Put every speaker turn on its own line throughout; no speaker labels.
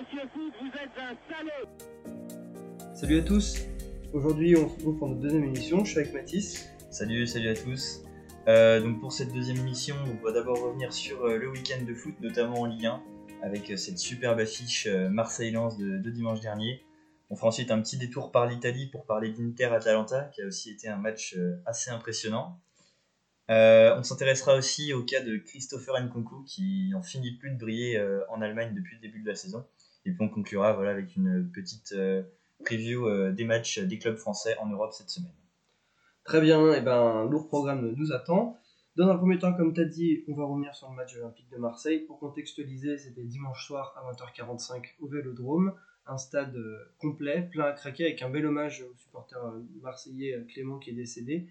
monsieur Foot, vous êtes un salaud
Salut à tous Aujourd'hui, on se retrouve pour notre deuxième émission. Je suis avec Mathis.
Salut, salut à tous. Euh, donc pour cette deuxième émission, on va d'abord revenir sur euh, le week-end de foot, notamment en Ligue 1, avec euh, cette superbe affiche euh, Marseille-Lens de, de dimanche dernier. On fera ensuite un petit détour par l'Italie pour parler d'Inter-Atalanta, qui a aussi été un match euh, assez impressionnant. Euh, on s'intéressera aussi au cas de Christopher Nkunku, qui en finit plus de briller euh, en Allemagne depuis le début de la saison. Et puis on conclura voilà, avec une petite euh, preview euh, des matchs des clubs français en Europe cette semaine.
Très bien, et ben, un lourd programme nous attend. Dans un premier temps, comme tu as dit, on va revenir sur le match olympique de Marseille. Pour contextualiser, c'était dimanche soir à 20h45 au Vélodrome. Un stade euh, complet, plein à craquer, avec un bel hommage au supporter marseillais Clément qui est décédé.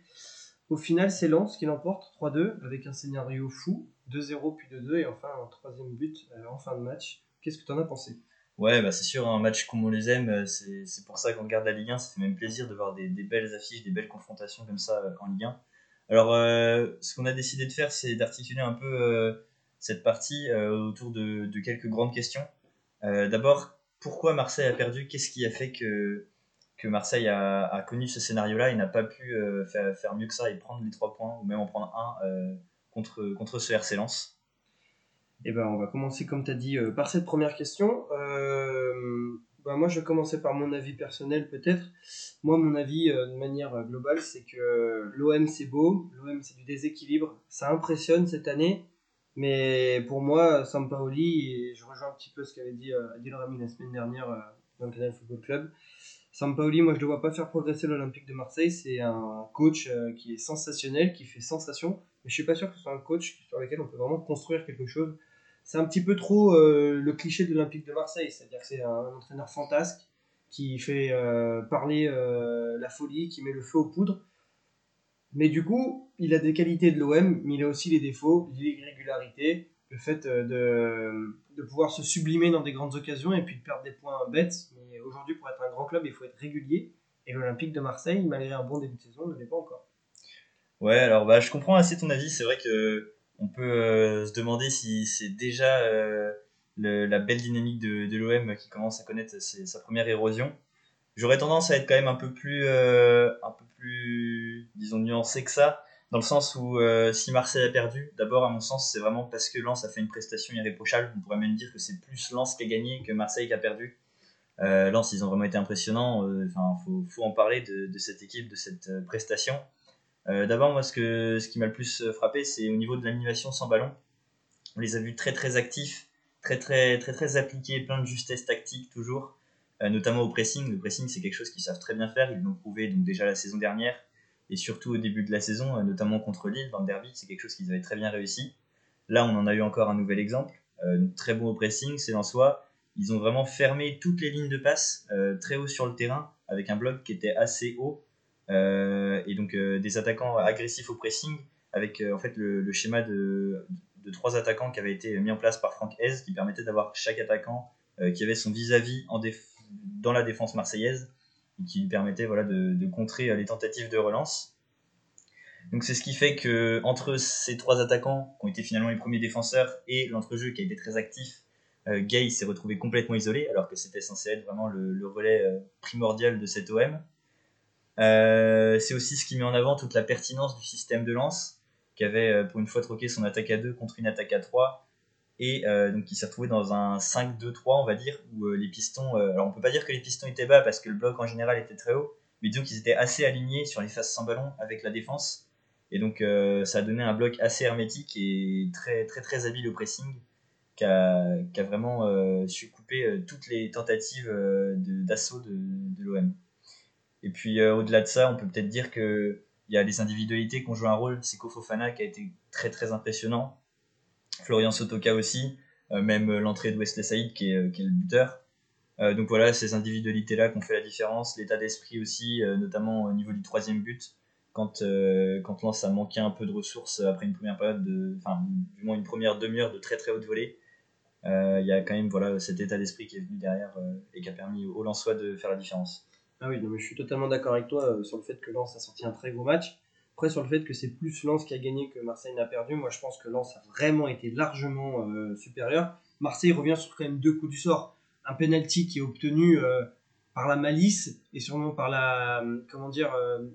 Au final, c'est Lens qui l'emporte 3-2 avec un scénario fou, 2-0 puis 2-2 et enfin un troisième but en fin de match. Qu'est-ce que tu en as pensé?
Ouais, bah c'est sûr, un match comme on les aime, euh, c'est pour ça qu'on regarde la Ligue 1, ça fait même plaisir de voir des, des belles affiches, des belles confrontations comme ça euh, en Ligue 1. Alors, euh, ce qu'on a décidé de faire, c'est d'articuler un peu cette partie autour de, de quelques grandes questions. D'abord, pourquoi Marseille a perdu? Qu'est-ce qui a fait que, que Marseille a, a connu ce scénario-là et n'a pas pu faire, faire mieux que ça et prendre les trois points, ou même en prendre un contre, contre ce RC Lens?
Eh ben, on va commencer, comme tu as dit, euh, par cette première question. Euh, bah, moi, je vais commencer par mon avis personnel, peut-être. Moi, mon avis, euh, de manière globale, c'est que l'OM, c'est beau. L'OM, c'est du déséquilibre. Ça impressionne cette année. Mais pour moi, Sampaoli, et je rejoins un petit peu ce qu'avait dit Adil Rami la semaine dernière dans le Canal Football Club. Sampaoli, moi, je ne le vois pas faire progresser l'Olympique de Marseille. C'est un coach qui est sensationnel, qui fait sensation. Mais je suis pas sûr que ce soit un coach sur lequel on peut vraiment construire quelque chose c'est un petit peu trop euh, le cliché de l'Olympique de Marseille, c'est-à-dire que c'est un entraîneur fantasque qui fait euh, parler euh, la folie, qui met le feu aux poudres. Mais du coup, il a des qualités de l'OM, mais il a aussi les défauts, l'irrégularité, le fait de, de pouvoir se sublimer dans des grandes occasions et puis de perdre des points bêtes. Mais aujourd'hui, pour être un grand club, il faut être régulier. Et l'Olympique de Marseille, malgré un bon début de saison, ne l'est pas encore.
Ouais, alors bah, je comprends assez ton avis. C'est vrai que on peut euh, se demander si c'est déjà euh, la belle dynamique de, l'OM qui commence à connaître sa première érosion. J'aurais tendance à être quand même un peu plus, euh, un peu plus, disons, nuancé que ça, dans le sens où si Marseille a perdu, d'abord à mon sens, c'est vraiment parce que Lens a fait une prestation irréprochable. On pourrait même dire que c'est plus Lens qui a gagné que Marseille qui a perdu. Euh, Lens, ils ont vraiment été impressionnants. Enfin, faut, en parler de, cette équipe, de cette prestation. Euh, D'abord, moi, ce, qui m'a le plus euh, frappé, c'est au niveau de l'animation sans ballon. On les a vus très très actifs, très très très très appliqués, plein de justesse tactique toujours, euh, notamment au pressing. Le pressing, c'est quelque chose qu'ils savent très bien faire. Ils l'ont prouvé donc déjà la saison dernière et surtout au début de la saison, notamment contre Lille dans le derby. C'est quelque chose qu'ils avaient très bien réussi. Là, on en a eu encore un nouvel exemple. Très bon au pressing, c'est en soi. Ils ont vraiment fermé toutes les lignes de passe très haut sur le terrain avec un bloc qui était assez haut et donc euh, des attaquants agressifs au pressing avec euh, en fait le, schéma de, trois attaquants qui avait été mis en place par Franck Hez qui permettait d'avoir chaque attaquant euh, qui avait son vis-à-vis dans la défense marseillaise et qui lui permettait voilà, de, contrer euh, les tentatives de relance. Donc c'est ce qui fait que entre ces trois attaquants qui ont été finalement les premiers défenseurs et l'entrejeu qui a été très actif, euh, Gay s'est retrouvé complètement isolé alors que c'était censé être vraiment le, relais euh, primordial de cet OM. Euh, c'est aussi ce qui met en avant toute la pertinence du système de lance, qui avait euh, pour une fois troqué son attaque à 2 contre une attaque à 3, et euh, donc qui s'est retrouvé dans un 5-2-3, on va dire, où euh, les pistons. alors on peut pas dire que les pistons étaient bas parce que le bloc en général était très haut, mais disons qu'ils étaient assez alignés sur les faces sans ballon avec la défense, et donc ça a donné un bloc assez hermétique et très très très habile au pressing, qui a, vraiment su couper toutes les tentatives d'assaut de, de l'OM. Et puis euh, au-delà de ça, on peut peut-être dire que il y a les individualités qui ont joué un rôle. C'est Fofana qui a été très très impressionnant. Florian Sotoka aussi, euh, même euh, l'entrée de Wesley Saïd qui est, le buteur. Donc voilà, ces individualités-là qui ont fait la différence. L'état d'esprit aussi, notamment au niveau du troisième but, quand, quand Lens a manqué un peu de ressources après une première période, de, enfin du moins une première demi-heure de très très haute volée. Il y a quand même voilà, cet état d'esprit qui est venu derrière et qui a permis aux Lensois de faire la différence.
Ah oui, non, mais je suis totalement d'accord avec toi euh, sur le fait que Lens a sorti un très gros match. Après, sur le fait que c'est plus Lens qui a gagné que Marseille n'a perdu, moi je pense que Lens a vraiment été largement euh, supérieur. Marseille revient sur quand même deux coups du sort. un penalty qui est obtenu euh, par la malice et sûrement par la comment dire euh,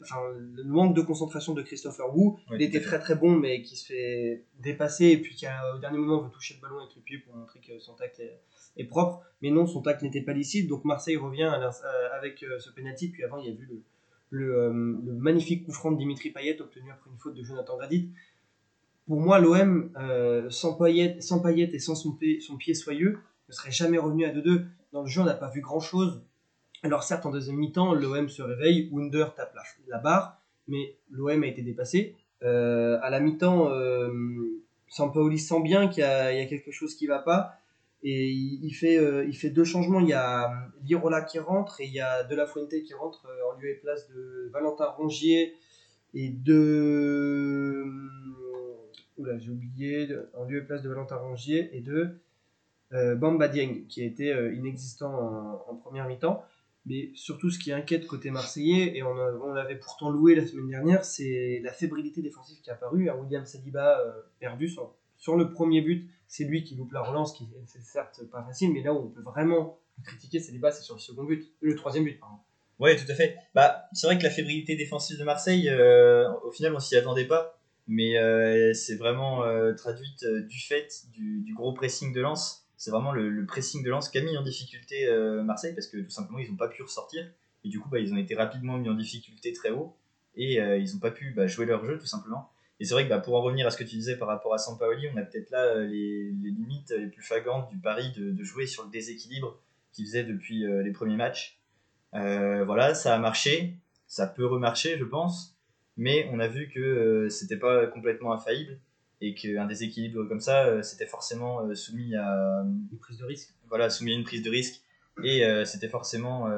enfin, le manque de concentration de Christopher Wu. Il
à
était très très bon, mais qui se fait dépasser et puis qui a, au dernier moment veut toucher le ballon avec le pied pour montrer que son tacle est, est propre. Mais non, son tacle n'était pas licite. Donc Marseille revient à euh, avec euh, ce penalty. Puis avant, il y a vu le, le, euh, le magnifique coup franc de Dimitri Payet obtenu après une faute de Jonathan Gradit. Pour moi, l'OM, sans, Payet, sans Payet et sans son, son pied soyeux, ne serait jamais revenu à 2-2. Dans le jeu, on n'a pas vu grand-chose. Alors certes, en deuxième mi-temps, l'OM se réveille, Wunder tape la, barre, mais l'OM a été dépassé. Euh, à la mi-temps, euh, Sampaoli sent bien qu'il y, a quelque chose qui va pas. Et il, il fait, euh, il fait deux changements. Il y a euh, Lirola qui rentre et il y a De La Fuente qui rentre en lieu et place de Valentin Rongier et de. Oula, j'ai oublié. En lieu et place de Valentin Rongier et de Bamba Dieng qui a été inexistant en première mi-temps. Mais surtout, ce qui inquiète côté marseillais, et on, a- on l'avait pourtant loué la semaine dernière, c'est la fébrilité défensive qui est apparue. Un William Saliba euh, perdu sur, sur le premier but, c'est lui qui loupe la relance, qui c'est certes pas facile, mais là où on peut vraiment critiquer Saliba, c'est sur le second but, le troisième but, pardon.
Ouais, tout à fait. Bah, c'est vrai que la fébrilité défensive de Marseille, euh, au final, on s'y attendait pas. Mais euh, c'est vraiment euh, traduite euh, du fait du, du gros pressing de Lens. C'est vraiment le, pressing de Lens qui a mis en difficulté euh, Marseille parce que tout simplement, ils n'ont pas pu ressortir. Et du coup, bah, ils ont été rapidement mis en difficulté très haut. Et euh, ils n'ont pas pu bah, jouer leur jeu, tout simplement. Et c'est vrai que bah, pour en revenir à ce que tu disais par rapport à Sampaoli, on a peut-être là euh, les, limites les plus flagrantes du pari de, jouer sur le déséquilibre qu'ils faisaient depuis les premiers matchs. Voilà, ça a marché, ça peut remarcher, je pense, mais on a vu que c'était pas complètement infaillible et qu'un déséquilibre comme ça, euh, c'était forcément euh, soumis à
Une prise de risque.
voilà soumis à une prise de risque et euh, c'était forcément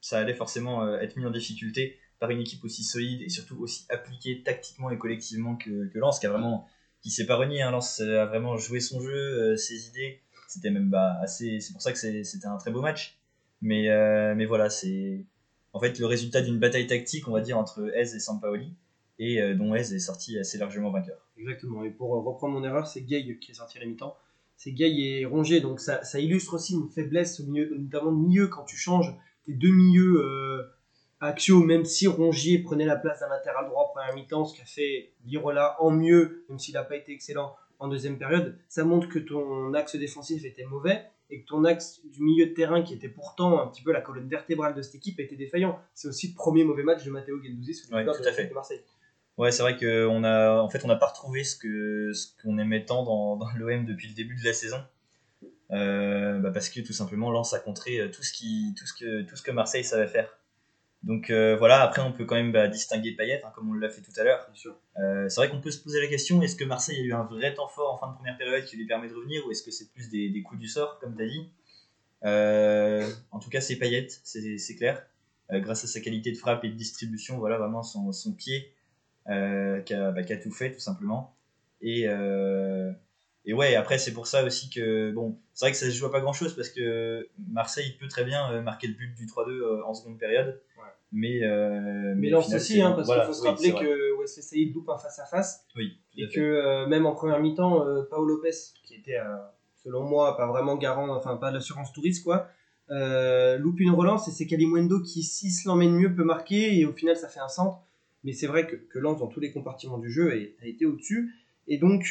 ça allait forcément être mis en difficulté par une équipe aussi solide et surtout aussi appliquée tactiquement et collectivement que, que Lens qui a vraiment qui s'est pas renié hein. Lens a vraiment joué son jeu ses idées c'était même bah, assez c'est pour ça que c'était un très beau match mais euh, mais voilà c'est en fait le résultat d'une bataille tactique on va dire entre Ez et Sampaoli et euh, dont Ez est sorti assez largement vainqueur
Exactement. Et pour euh, reprendre mon erreur, c'est Gay qui est sorti à la mi-temps. C'est Gay et Rongier. Donc ça, ça illustre aussi une faiblesse, au milieu, notamment de milieu, quand tu changes tes deux milieux euh, axiaux, même si Rongier prenait la place d'un latéral droit en première mi-temps, ce qu'a fait Lirola en mieux, même s'il n'a pas été excellent en deuxième période, ça montre que ton axe défensif était mauvais et que ton axe du milieu de terrain, qui était pourtant un petit peu la colonne vertébrale de cette équipe, était défaillant. C'est aussi le premier mauvais match de Matteo Guendouzi sous le
Ouais,
de de Marseille.
Ouais, c'est vrai qu'on a, en fait, on n'a pas retrouvé ce que ce qu'on aimait tant dans, dans l'OM depuis le début de la saison, Euh, bah parce que tout simplement Lens a contré euh, tout ce qui, tout ce que, tout ce que Marseille savait faire. Donc euh, voilà. Après, on peut quand même bah, distinguer Payet, hein, comme on l'a fait tout à l'heure. Euh, c'est vrai qu'on peut se poser la question est-ce que Marseille a eu un vrai temps fort en fin de première période qui lui permet de revenir, ou est-ce que c'est plus des, des coups du sort, comme tu as dit En tout cas, c'est Payet, c'est clair. Grâce à sa qualité de frappe et de distribution, voilà vraiment son, son pied euh, qui, a, bah, qui a tout fait tout simplement. Et, euh, et ouais, après c'est pour ça aussi que bon, c'est vrai que ça se joue à pas grand chose parce que Marseille peut très bien euh, marquer le but du 3-2 euh, en seconde période.
Ouais.
Mais, euh,
Mais
final,
aussi, hein, parce
voilà,
qu'il faut se rappeler que Wesley Saïd loupe un face-à-face
Oui,
et que même en première mi-temps, Paolo Lopez, qui était, selon moi, pas vraiment garant, enfin pas l'assurance touriste, quoi, euh, loupe une relance et c'est Kalimundo qui, si se l'emmène mieux, peut marquer et au final ça fait un centre. Mais c'est vrai que, que Lens, dans tous les compartiments du jeu, est- a été au-dessus. Et donc,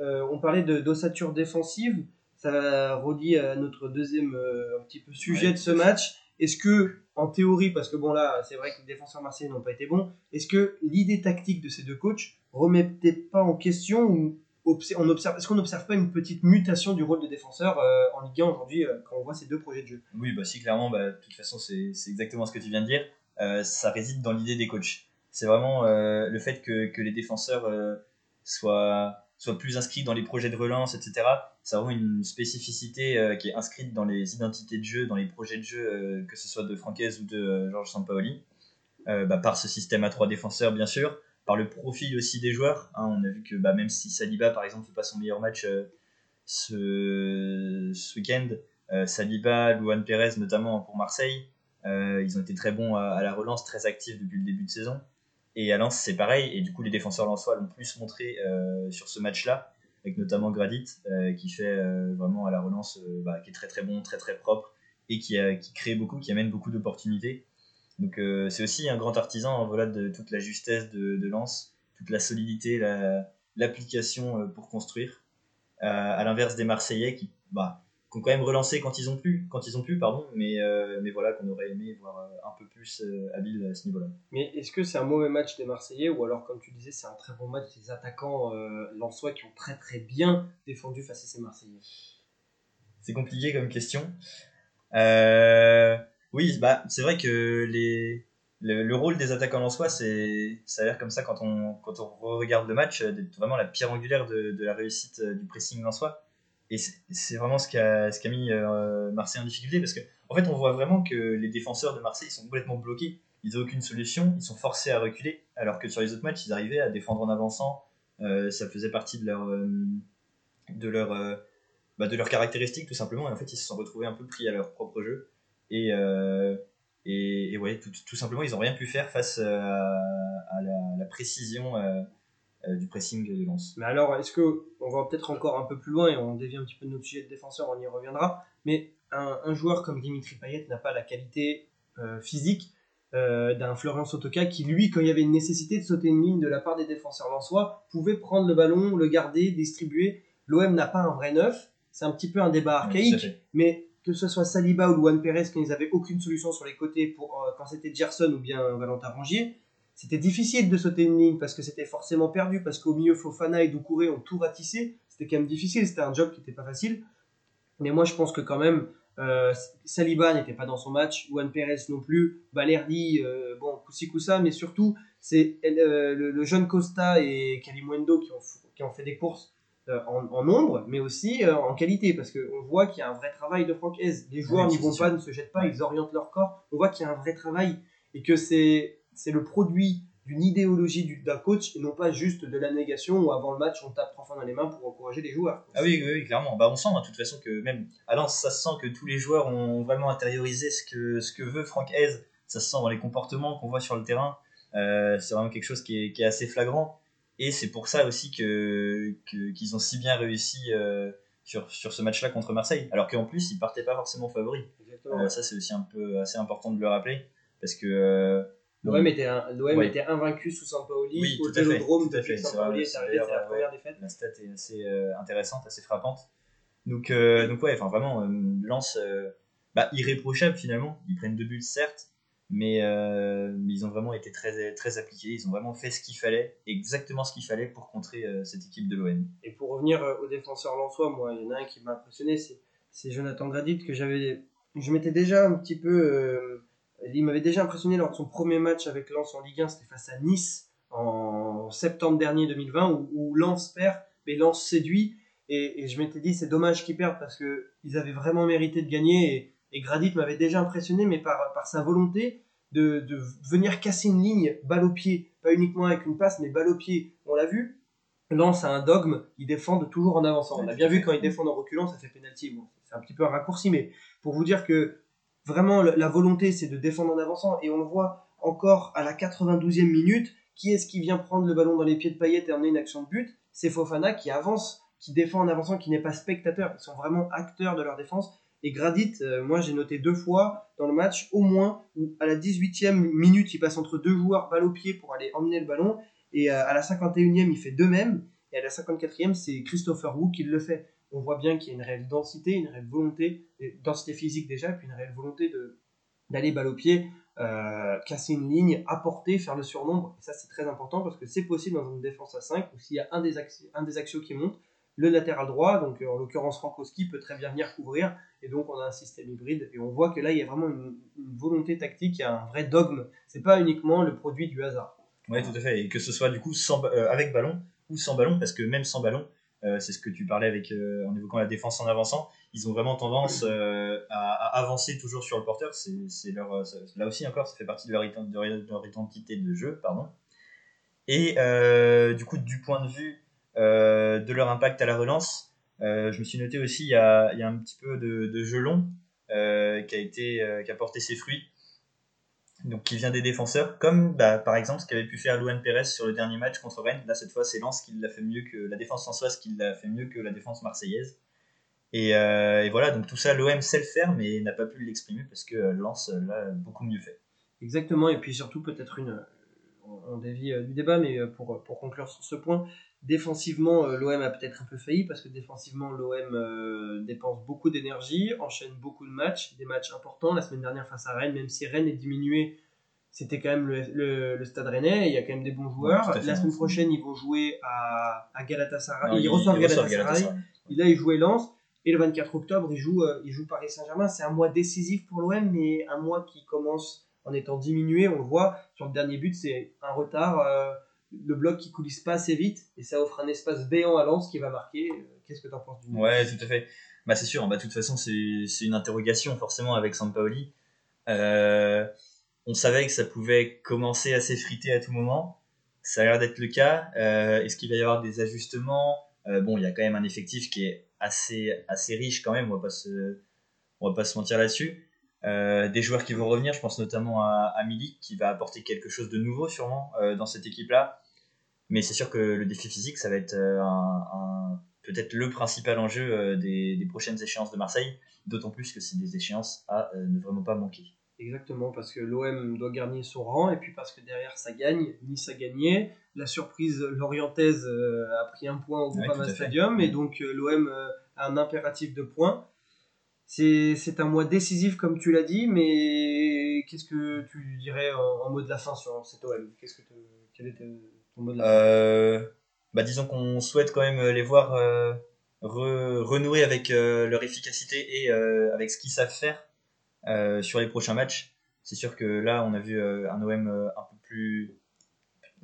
euh, on parlait de- d'ossature défensive, ça relie à notre deuxième euh, un petit peu sujet
Ouais,
de ce match. Est-ce que, en théorie, parce que bon là, c'est vrai que les défenseurs marseillais n'ont pas été bons, est-ce que l'idée tactique de ces deux coachs remettait pas en question ou obs- on observe, est-ce qu'on n'observe pas une petite mutation du rôle de défenseur euh, en Ligue 1 aujourd'hui euh, quand on voit ces deux projets de jeu?
Oui, bah si, clairement, bah, de toute façon, c'est c'est exactement ce que tu viens de dire. Euh, ça réside dans l'idée des coachs. C'est vraiment euh, le fait que, que les défenseurs euh, soient, soient plus inscrits dans les projets de relance, etc. C'est vraiment une spécificité euh, qui est inscrite dans les identités de jeu, dans les projets de jeu, que ce soit de Francaise ou de Georges Sampaoli. Bah, par ce système à trois défenseurs, bien sûr, par le profil aussi des joueurs. hein. on a vu que bah, même si Saliba, par exemple, fait pas son meilleur match ce, week-end, Saliba, Luan Perez notamment pour Marseille, ils ont été très bons à la relance, très actifs depuis le début de saison. Et à Lens, c'est pareil. Et du coup, les défenseurs lensois l'ont plus montré euh, sur ce match-là. avec notamment Gradit, qui fait vraiment à la relance, bah, qui est très très bon, très très propre, et qui, qui crée beaucoup, qui amène beaucoup d'opportunités. Donc c'est aussi un grand artisan voilà, de toute la justesse de, de lance, toute la solidité, l'application pour construire. à l'inverse des Marseillais qui, bah, qui ont quand même relancé quand ils ont pu, quand ils ont pu, pardon, mais, euh, mais voilà, qu'on aurait aimé voir euh, un peu plus euh, habile à ce niveau-là.
Mais est-ce que c'est un mauvais match des Marseillais ou alors, comme tu disais, c'est un très bon match des attaquants lensois qui ont très très bien défendu face à ces Marseillais?
C'est compliqué comme question. oui, bah, c'est vrai que les, le, rôle des attaquants lensois, c'est, ça a l'air comme ça quand on, quand on regarde le match, d'être vraiment la pierre angulaire de, de la réussite du pressing lensois. Et c'est vraiment ce qui a, a mis euh, Marseille en difficulté parce qu'en en fait, on voit vraiment que les défenseurs de Marseille sont complètement bloqués. Ils n'ont aucune solution, ils sont forcés à reculer, alors que sur les autres matchs, ils arrivaient à défendre en avançant. Euh, ça faisait partie de leur, euh, de leur, bah, de leurs caractéristiques tout simplement. Et en fait, ils se sont retrouvés un peu pris à leur propre jeu. Et, et, ouais, tout, tout, simplement, ils n'ont rien pu faire face à, la, précision du pressing de Lens.
Mais alors, est-ce que on va peut-être encore un peu plus loin et on dévie un petit peu de notre sujet de défenseur, on y reviendra. Mais un, joueur comme Dimitri Payet n'a pas la qualité euh, physique euh, d'un Florian Sotoka qui, lui, quand il y avait une nécessité de sauter une ligne de la part des défenseurs lensois, pouvait prendre le ballon, le garder, distribuer. L'OM n'a pas un vrai neuf. C'est un petit peu un débat archaïque, mais que ce soit Saliba ou Luan Perez, quand ils n'avaient aucune solution sur les côtés pour quand c'était Gerson ou bien Valentin Rangier, c'était difficile de sauter une ligne parce que c'était forcément perdu, parce qu'au milieu, Fofana et Doucouré ont tout ratissé. C'était quand même difficile, c'était un job qui n'était pas facile. Mais moi, je pense que quand même, euh, Saliba n'était pas dans son match, Juan Perez non plus, Balerdi, euh, bon, Koussi Koussa, mais surtout, c'est euh, le, jeune Costa et Kalimwendo qui ont, qui ont fait des courses en, nombre, mais aussi en qualité, parce qu'on voit qu'il y a un vrai travail de Franck Les joueurs n'y vont pas, ne se jettent pas, ils orientent leur corps. On voit qu'il y a un vrai travail et que c'est c'est le produit d'une idéologie d'un coach et non pas juste de la négation où avant le match on tape trois fois dans les mains pour encourager les joueurs.
Ah oui, oui, clairement. Bah, on sent hein, de toute façon que même alors ça se sent que tous les joueurs ont vraiment intériorisé ce que, ce que veut Franck Hez. Ça se sent dans les comportements qu'on voit sur le terrain. Euh, c'est vraiment quelque chose qui est, qui est assez flagrant. Et c'est pour ça aussi que, qu'ils ont si bien réussi euh, sur, sur ce match-là contre Marseille. Alors qu'en plus, ils partaient pas forcément favoris. Euh, ça, c'est aussi un peu assez important de le rappeler. Parce que
L'OM était, était, invaincu sous Sampaoli
oui, au Vélodrome depuis Sampaoli est, arrivé, c'est la première défaite. La stat est assez euh, intéressante, assez frappante. Donc, euh, donc ouais, enfin vraiment, euh, Lance bah, irréprochable finalement. Ils prennent deux buts certes, mais, mais, ils ont vraiment été très, très appliqués. Ils ont vraiment fait ce qu'il fallait, exactement ce qu'il fallait pour contrer cette équipe de l'OM.
Et pour revenir aux défenseurs lensois, moi, il y en a un qui m'a impressionné, c'est Jonathan Gradit que j'avais, je m'étais déjà un petit peu il m'avait déjà impressionné lors de son premier match avec Lens en Ligue 1, c'était face à Nice en septembre dernier 2020, où, Lens perd, mais Lens séduit. Et, je m'étais dit, c'est dommage qu'ils perdent parce qu'ils avaient vraiment mérité de gagner. Et, Gradit m'avait déjà impressionné, mais par, sa volonté de, venir casser une ligne balle au pied, pas uniquement avec une passe, mais balle au pied. On l'a vu, Lens a un dogme, ils défendent toujours en avançant. On a bien vu quand ils défendent en reculant, ça fait pénalty. c'est un petit peu un raccourci, mais pour vous dire que Vraiment, la volonté, c'est de défendre en avançant. Et on le voit encore à la 92e minute. Qui est-ce qui vient prendre le ballon dans les pieds de Payet et emmener une action de but? C'est Fofana qui avance, qui défend en avançant, qui n'est pas spectateur. Ils sont vraiment acteurs de leur défense. Et Gradit, euh, moi j'ai noté deux fois dans le match, au moins, où à la 18e minute, il passe entre deux joueurs, balle au pied pour aller emmener le ballon. Et euh, à la 51e, il fait de même. Et à la 54e, c'est Christopher Wu qui le fait on voit bien qu'il y a une réelle densité, une réelle volonté, densité physique déjà, puis une réelle volonté d'aller balle au pied, euh, casser une ligne, apporter, faire le surnombre. Et ça, c'est très important parce que c'est possible dans une défense à 5 ou s'il y a un des, axes, un des qui monte, le latéral droit, donc en l'occurrence Frankowski, peut très bien venir couvrir. Et donc, on a un système hybride. Et on voit que là, il y a vraiment une, volonté tactique, il y a un vrai dogme. C'est pas uniquement le produit du hasard.
Oui, tout à fait. Et que ce soit du coup euh, avec ballon ou sans ballon, parce que même sans ballon, euh, c'est ce que tu parlais avec, euh, en évoquant la défense en avançant. Ils ont vraiment tendance euh, à, avancer toujours sur le porteur. Leur, là aussi encore, ça fait partie de leur, identité de jeu, pardon. Et du coup, du point de vue de leur impact à la relance, je me suis noté aussi il y a, il y a un petit peu de, de jeu long qui a été qui a porté ses fruits. Donc qui vient des défenseurs, comme bah, par exemple ce qu'avait pu faire Luan Pérez sur le dernier match contre Rennes. Là, cette fois, c'est Lens qui l'a fait mieux que la défense française qui l'a fait mieux que la défense marseillaise. Et, euh, et voilà, donc tout ça, l'OM sait le faire, mais n'a pas pu l'exprimer parce que euh, Lens l'a beaucoup mieux fait.
Exactement, et puis surtout peut-être une, on dévie euh, du débat, mais pour, pour conclure sur ce point, défensivement, euh, l'OM a peut-être un peu failli parce que défensivement, l'OM dépense beaucoup d'énergie, enchaîne beaucoup de matchs, des matchs importants. La semaine dernière face à Rennes, même si Rennes est diminué, c'était quand même le, le, stade rennais, il y a quand même des bons joueurs. la semaine prochaine, ils vont jouer à, à Galatasaray, ils, reçoivent Galatasaray, Galatasaray. là, ils jouent Lens. Et le 24 octobre, ils jouent, ils jouent Paris Saint-Germain. C'est un mois décisif pour l'OM, mais un mois qui commence en étant diminué. On le voit sur le dernier but, c'est un retard. Euh, le bloc qui coulisse pas assez vite et ça offre un espace béant à Lens qui va marquer. Euh, qu'est-ce que tu en penses du
Ouais, tout à fait. Bah, c'est sûr, bah, de toute façon, c'est une interrogation forcément avec Sampaoli. Euh, on savait que ça pouvait commencer à s'effriter à tout moment. Ça a l'air d'être le cas. Euh, Est-ce qu'il va y avoir des ajustements? Bon, il y a quand même un effectif qui est assez, assez riche quand même, on va pas se, va pas se mentir là-dessus. Euh, des joueurs qui vont revenir, je pense notamment à, à Milik qui va apporter quelque chose de nouveau sûrement euh, dans cette équipe-là. Mais c'est sûr que le défi physique, ça va être euh, un, un, peut-être le principal enjeu des, des, prochaines échéances de Marseille, d'autant plus que c'est des échéances à ne vraiment pas manquer.
Exactement, parce que l'OM doit garder son rang, et puis parce que derrière ça gagne, Nice a gagné. La surprise lorientaise a pris un point au Groupama Stadium, et donc l'OM a un impératif de points. C'est un mois décisif, comme tu l'as dit, mais qu'est-ce que tu dirais en, mot de la fin sur cet OM Qu'est-ce que Quel était
euh, bah, Disons qu'on souhaite quand même les voir euh, renouer avec euh, leur efficacité et euh, avec ce qu'ils savent faire euh, sur les prochains matchs. C'est sûr que là, on a vu un OM un peu plus,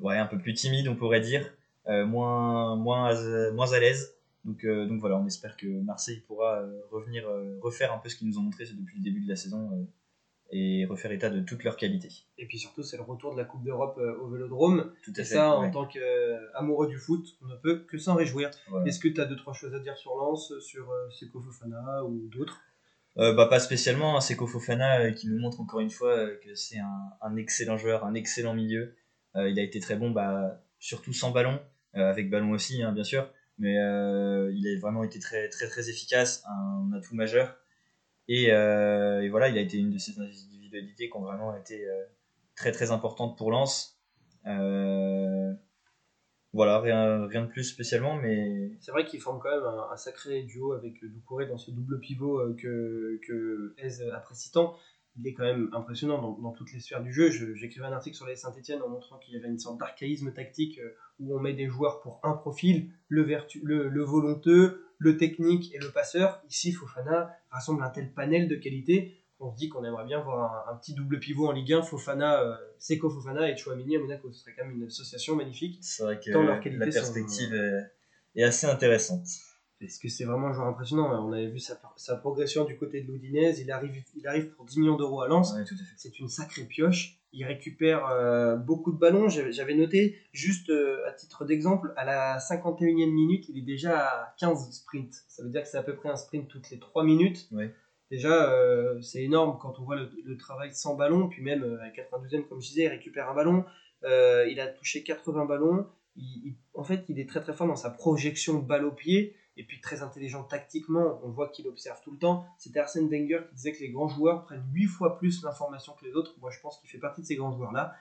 ouais, un peu plus timide, on pourrait dire, moins, moins, moins à l'aise. Donc, euh, donc voilà, on espère que Marseille pourra euh, revenir euh, refaire un peu ce qu'ils nous ont montré depuis le début de la saison et refaire état de toutes leurs qualités.
Et puis surtout, c'est le retour de la Coupe d'Europe au Vélodrome. Tout à et fait, ça, en tant qu'amoureux du foot, on ne peut que s'en réjouir. Est-ce que tu as deux, trois choses à dire sur Lens, sur Seko Fofana ou d'autres?
Euh, bah, pas spécialement, hein, Seko Fofana qui nous montre encore une fois que c'est un, un, excellent joueur, un excellent milieu. il a été très bon, bah, surtout sans ballon, avec ballon aussi, hein, bien sûr mais euh, il a vraiment été très très très efficace, un atout majeur. Et, euh, et, voilà, il a été une de ces individualités qui ont vraiment été euh, très très importantes pour Lens. Euh, voilà, rien, rien de plus spécialement, mais.
C'est vrai qu'il forme quand même un, sacré duo avec Doucouré dans ce double pivot que, que Eze apprécie tant il est quand même impressionnant dans, dans toutes les sphères du jeu. J'écrivais un article sur les Saint-Etienne en montrant qu'il y avait une sorte d'archaïsme tactique où on met des joueurs pour un profil, le, vertu, le, le, volonteux, le technique et le passeur. Ici, Fofana rassemble un tel panel de qualités qu'on se dit qu'on aimerait bien voir un, un, petit double pivot en Ligue 1, Fofana, euh, Seco Fofana et Chouamini à Monaco. Ce serait quand même une association magnifique.
C'est vrai que leur la perspective sont... est assez intéressante
parce que c'est vraiment un joueur impressionnant. On avait vu sa, sa progression du côté de l'Oudinez. Il arrive, il arrive pour 10 millions d'euros à Lens.
Ouais,
c'est une sacrée pioche. Il récupère euh, beaucoup de ballons. J'avais noté, juste euh, à titre d'exemple, à la 51e minute, il est déjà à 15 sprints. Ça veut dire que c'est à peu près un sprint toutes les 3 minutes.
Ouais.
Déjà, euh, c'est énorme quand on voit le, le, travail sans ballon. Puis même à la 92e, comme je disais, il récupère un ballon. il a touché 80 ballons. Il, il, en fait, il est très très fort dans sa projection balle au pied et puis très intelligent tactiquement, on voit qu'il observe tout le temps. C'était Arsène Wenger qui disait que les grands joueurs prennent 8 fois plus d'informations que les autres. Moi, je pense qu'il fait partie de ces grands joueurs-là.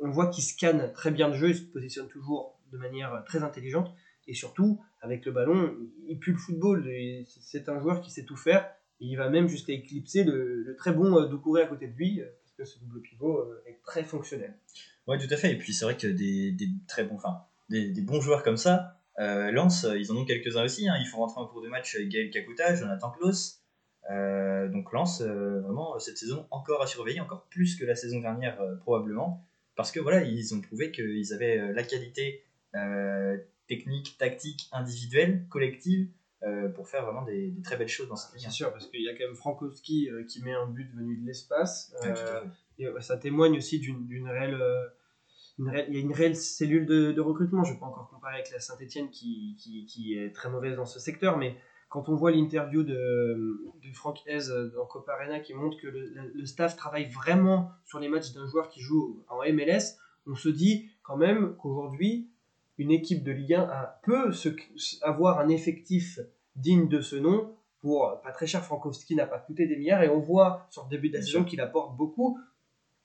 On voit qu'il scanne très bien le jeu, il se positionne toujours de manière très intelligente. Et surtout, avec le ballon, il pue le football. C'est un joueur qui sait tout faire. Il va même jusqu'à éclipser le, très bon Doucouré à côté de lui, parce que ce double pivot euh, est très fonctionnel.
Oui, tout à fait. Et puis c'est vrai que des, très bons, enfin, des bons joueurs comme ça, euh, Lens, ils en ont quelques-uns aussi. Hein. Ils font rentrer en cours de match Gaël Kakuta, Jonathan Klaus. Euh, donc Lens, euh, vraiment, cette saison encore à surveiller, encore plus que la saison dernière euh, probablement. Parce que voilà, ils ont prouvé qu'ils avaient euh, la qualité euh, technique, tactique, individuelle, collective. pour faire vraiment des, des, très belles choses dans cette ligue.
C'est sûr, parce qu'il y a quand même Frankowski qui met un but venu de l'espace. et ça témoigne aussi d'une réelle une il y a une réelle cellule de, de recrutement. Je ne vais pas encore comparer avec la Saint-Etienne qui, qui, qui, est très mauvaise dans ce secteur, mais quand on voit l'interview de, de Frank Hez dans Copa Arena qui montre que le, le staff travaille vraiment sur les matchs d'un joueur qui joue en MLS, on se dit quand même qu'aujourd'hui, une équipe de Ligue 1 a, peut se, avoir un effectif digne de ce nom. Pour pas très cher, Frankowski n'a pas coûté des milliards et on voit sur le début de la saison qu'il apporte beaucoup.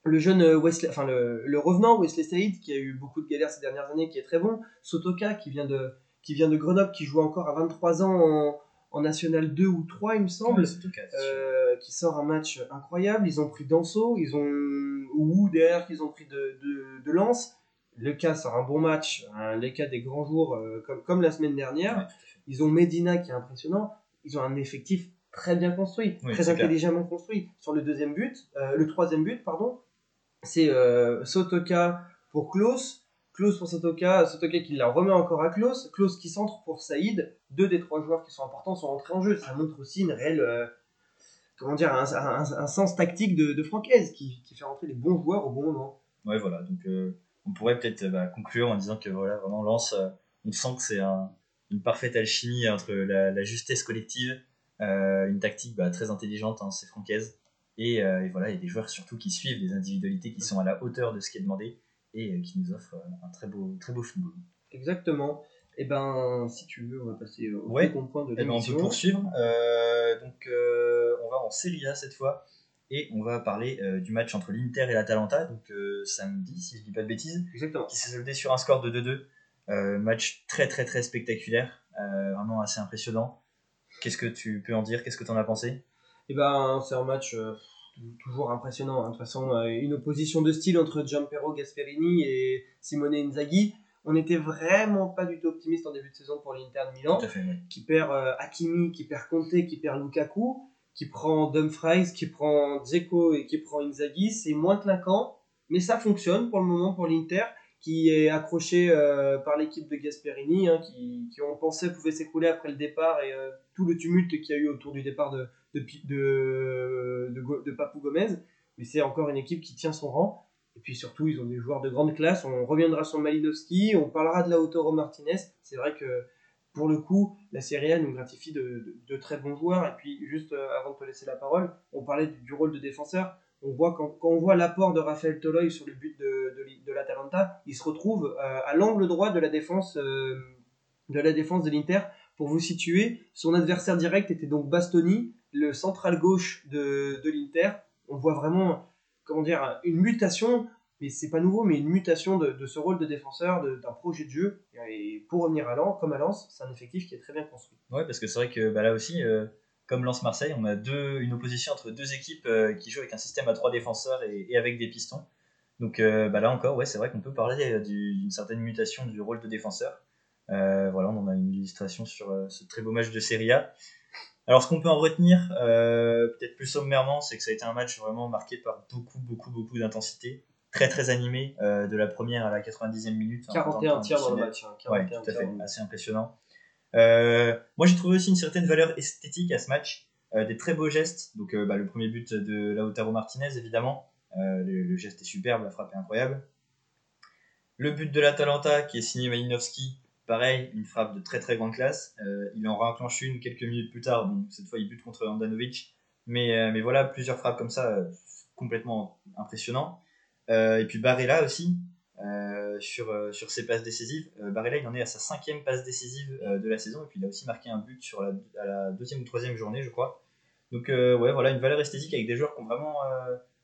Le jeune Wesley, enfin le, le, revenant Wesley Saïd qui a eu beaucoup de galères ces dernières années, qui est très bon. Sotoka qui vient de, qui vient de Grenoble, qui joue encore à 23 ans en, en National 2 ou 3, il me semble, euh, qui sort un match incroyable. Ils ont pris Danso, ils ont Wu derrière qu'ils ont pris de, de, de Lens. Le cas sort un bon match, les cas des grands jours euh, comme, comme la semaine dernière. ils ont Medina qui est impressionnant. Ils ont un effectif très bien construit, très intelligemment construit. Sur le deuxième but, euh, le troisième but, pardon, c'est Sotoka pour Klaus. Klaus pour Sotoka, Sotoka qui la remet encore à Klaus, Klaus qui centre pour Saïd. Deux des trois joueurs qui sont importants sont entrés en jeu. Ça montre aussi une réelle, comment dire, un, sens tactique de, de Francaise qui, qui, fait rentrer les bons joueurs au bon moment.
Voilà. Donc on pourrait peut-être bah, conclure en disant que voilà, vraiment Lance, euh, on sent que c'est une parfaite alchimie entre la, justesse collective, euh, une tactique bah, très intelligente, hein, c'est francaise, et, euh, et, voilà, il y a des joueurs surtout qui suivent des individualités qui sont à la hauteur de ce qui est demandé et qui nous offrent un très beau, très beau football.
Exactement. Et eh ben, si tu veux, on va passer au ouais. point de
l'émission. Eh ben, on peut poursuivre. donc, on va en Serie A cette fois. Et on va parler euh, du match entre l'Inter et l'Atalanta, donc euh, samedi, si je dis pas de bêtises,
Exactement.
qui s'est soldé sur un score de 2-2. Euh, match très très très spectaculaire, vraiment assez impressionnant. Qu'est-ce que tu peux en dire? Qu'est-ce que tu en as pensé?
Eh ben, c'est un match toujours impressionnant. Hein. De toute façon, une opposition de style entre Gianpero Gasperini et Simone Inzaghi. On n'était vraiment pas du tout optimiste en début de saison pour l'Inter de Milan, qui perd Hakimi, qui perd Conte, qui perd Lukaku qui prend Dumfries, qui prend Zeko et qui prend Inzaghi, c'est moins claquant, mais ça fonctionne pour le moment pour l'Inter, qui est accroché euh, par l'équipe de Gasperini, hein, qui, qui, on pensait pouvait s'écrouler après le départ et euh, tout le tumulte qu'il y a eu autour du départ de, de, de, de, de Papou Gomez. Mais c'est encore une équipe qui tient son rang. Et puis surtout, ils ont des joueurs de grande classe. On reviendra sur Malinowski, on parlera de Lautaro Martinez. C'est vrai que pour le coup, la Serie A nous gratifie de, très bons joueurs. Et puis, juste euh, avant de te laisser la parole, on parlait du, rôle de défenseur. On voit quand, on voit l'apport de Raphaël Toloy sur le but de, de, l'Atalanta, il se retrouve euh, à l'angle droit de la défense euh, de la défense de l'Inter. Pour vous situer, son adversaire direct était donc Bastoni, le central gauche de, l'Inter. On voit vraiment, comment dire, une mutation mais c'est pas nouveau, mais une mutation de, ce rôle de défenseur, d'un projet de jeu. Et pour revenir à Lens, comme à Lens, c'est un effectif qui est très bien construit.
Ouais, parce que c'est vrai que bah, là aussi, euh, comme Lens Marseille, on a deux, une opposition entre deux équipes euh, qui jouent avec un système à trois défenseurs et, avec des pistons. Donc euh, bah, là encore, ouais, c'est vrai qu'on peut parler d'une certaine mutation du rôle de défenseur. voilà, on en a une illustration sur ce très beau match de Serie A. Alors, ce qu'on peut en retenir, peut-être plus sommairement, c'est que ça a été un match vraiment marqué par beaucoup, beaucoup, beaucoup d'intensité très très animé euh, de la première à la 90e minute.
41 tirs dans le match. Hein,
ouais, tout à fait, assez impressionnant. Euh, moi j'ai trouvé aussi une certaine valeur esthétique à ce match, euh, des très beaux gestes. Donc bah, le premier but de Lautaro Martinez évidemment, le, geste est superbe, la frappe est incroyable. Le but de l'Atalanta qui est signé Malinowski, pareil, une frappe de très très grande classe. il en réenclenche une quelques minutes plus tard, cette fois il bute contre Andanovic. Mais, mais voilà, plusieurs frappes comme ça, complètement impressionnant. Euh, et puis Barella aussi, euh, sur, euh, ses passes décisives. Barella, il en est à sa cinquième passe décisive de la saison, et puis il a aussi marqué un but à la deuxième ou troisième journée, je crois. Donc ouais, voilà, une valeur esthétique avec des joueurs qui ont vraiment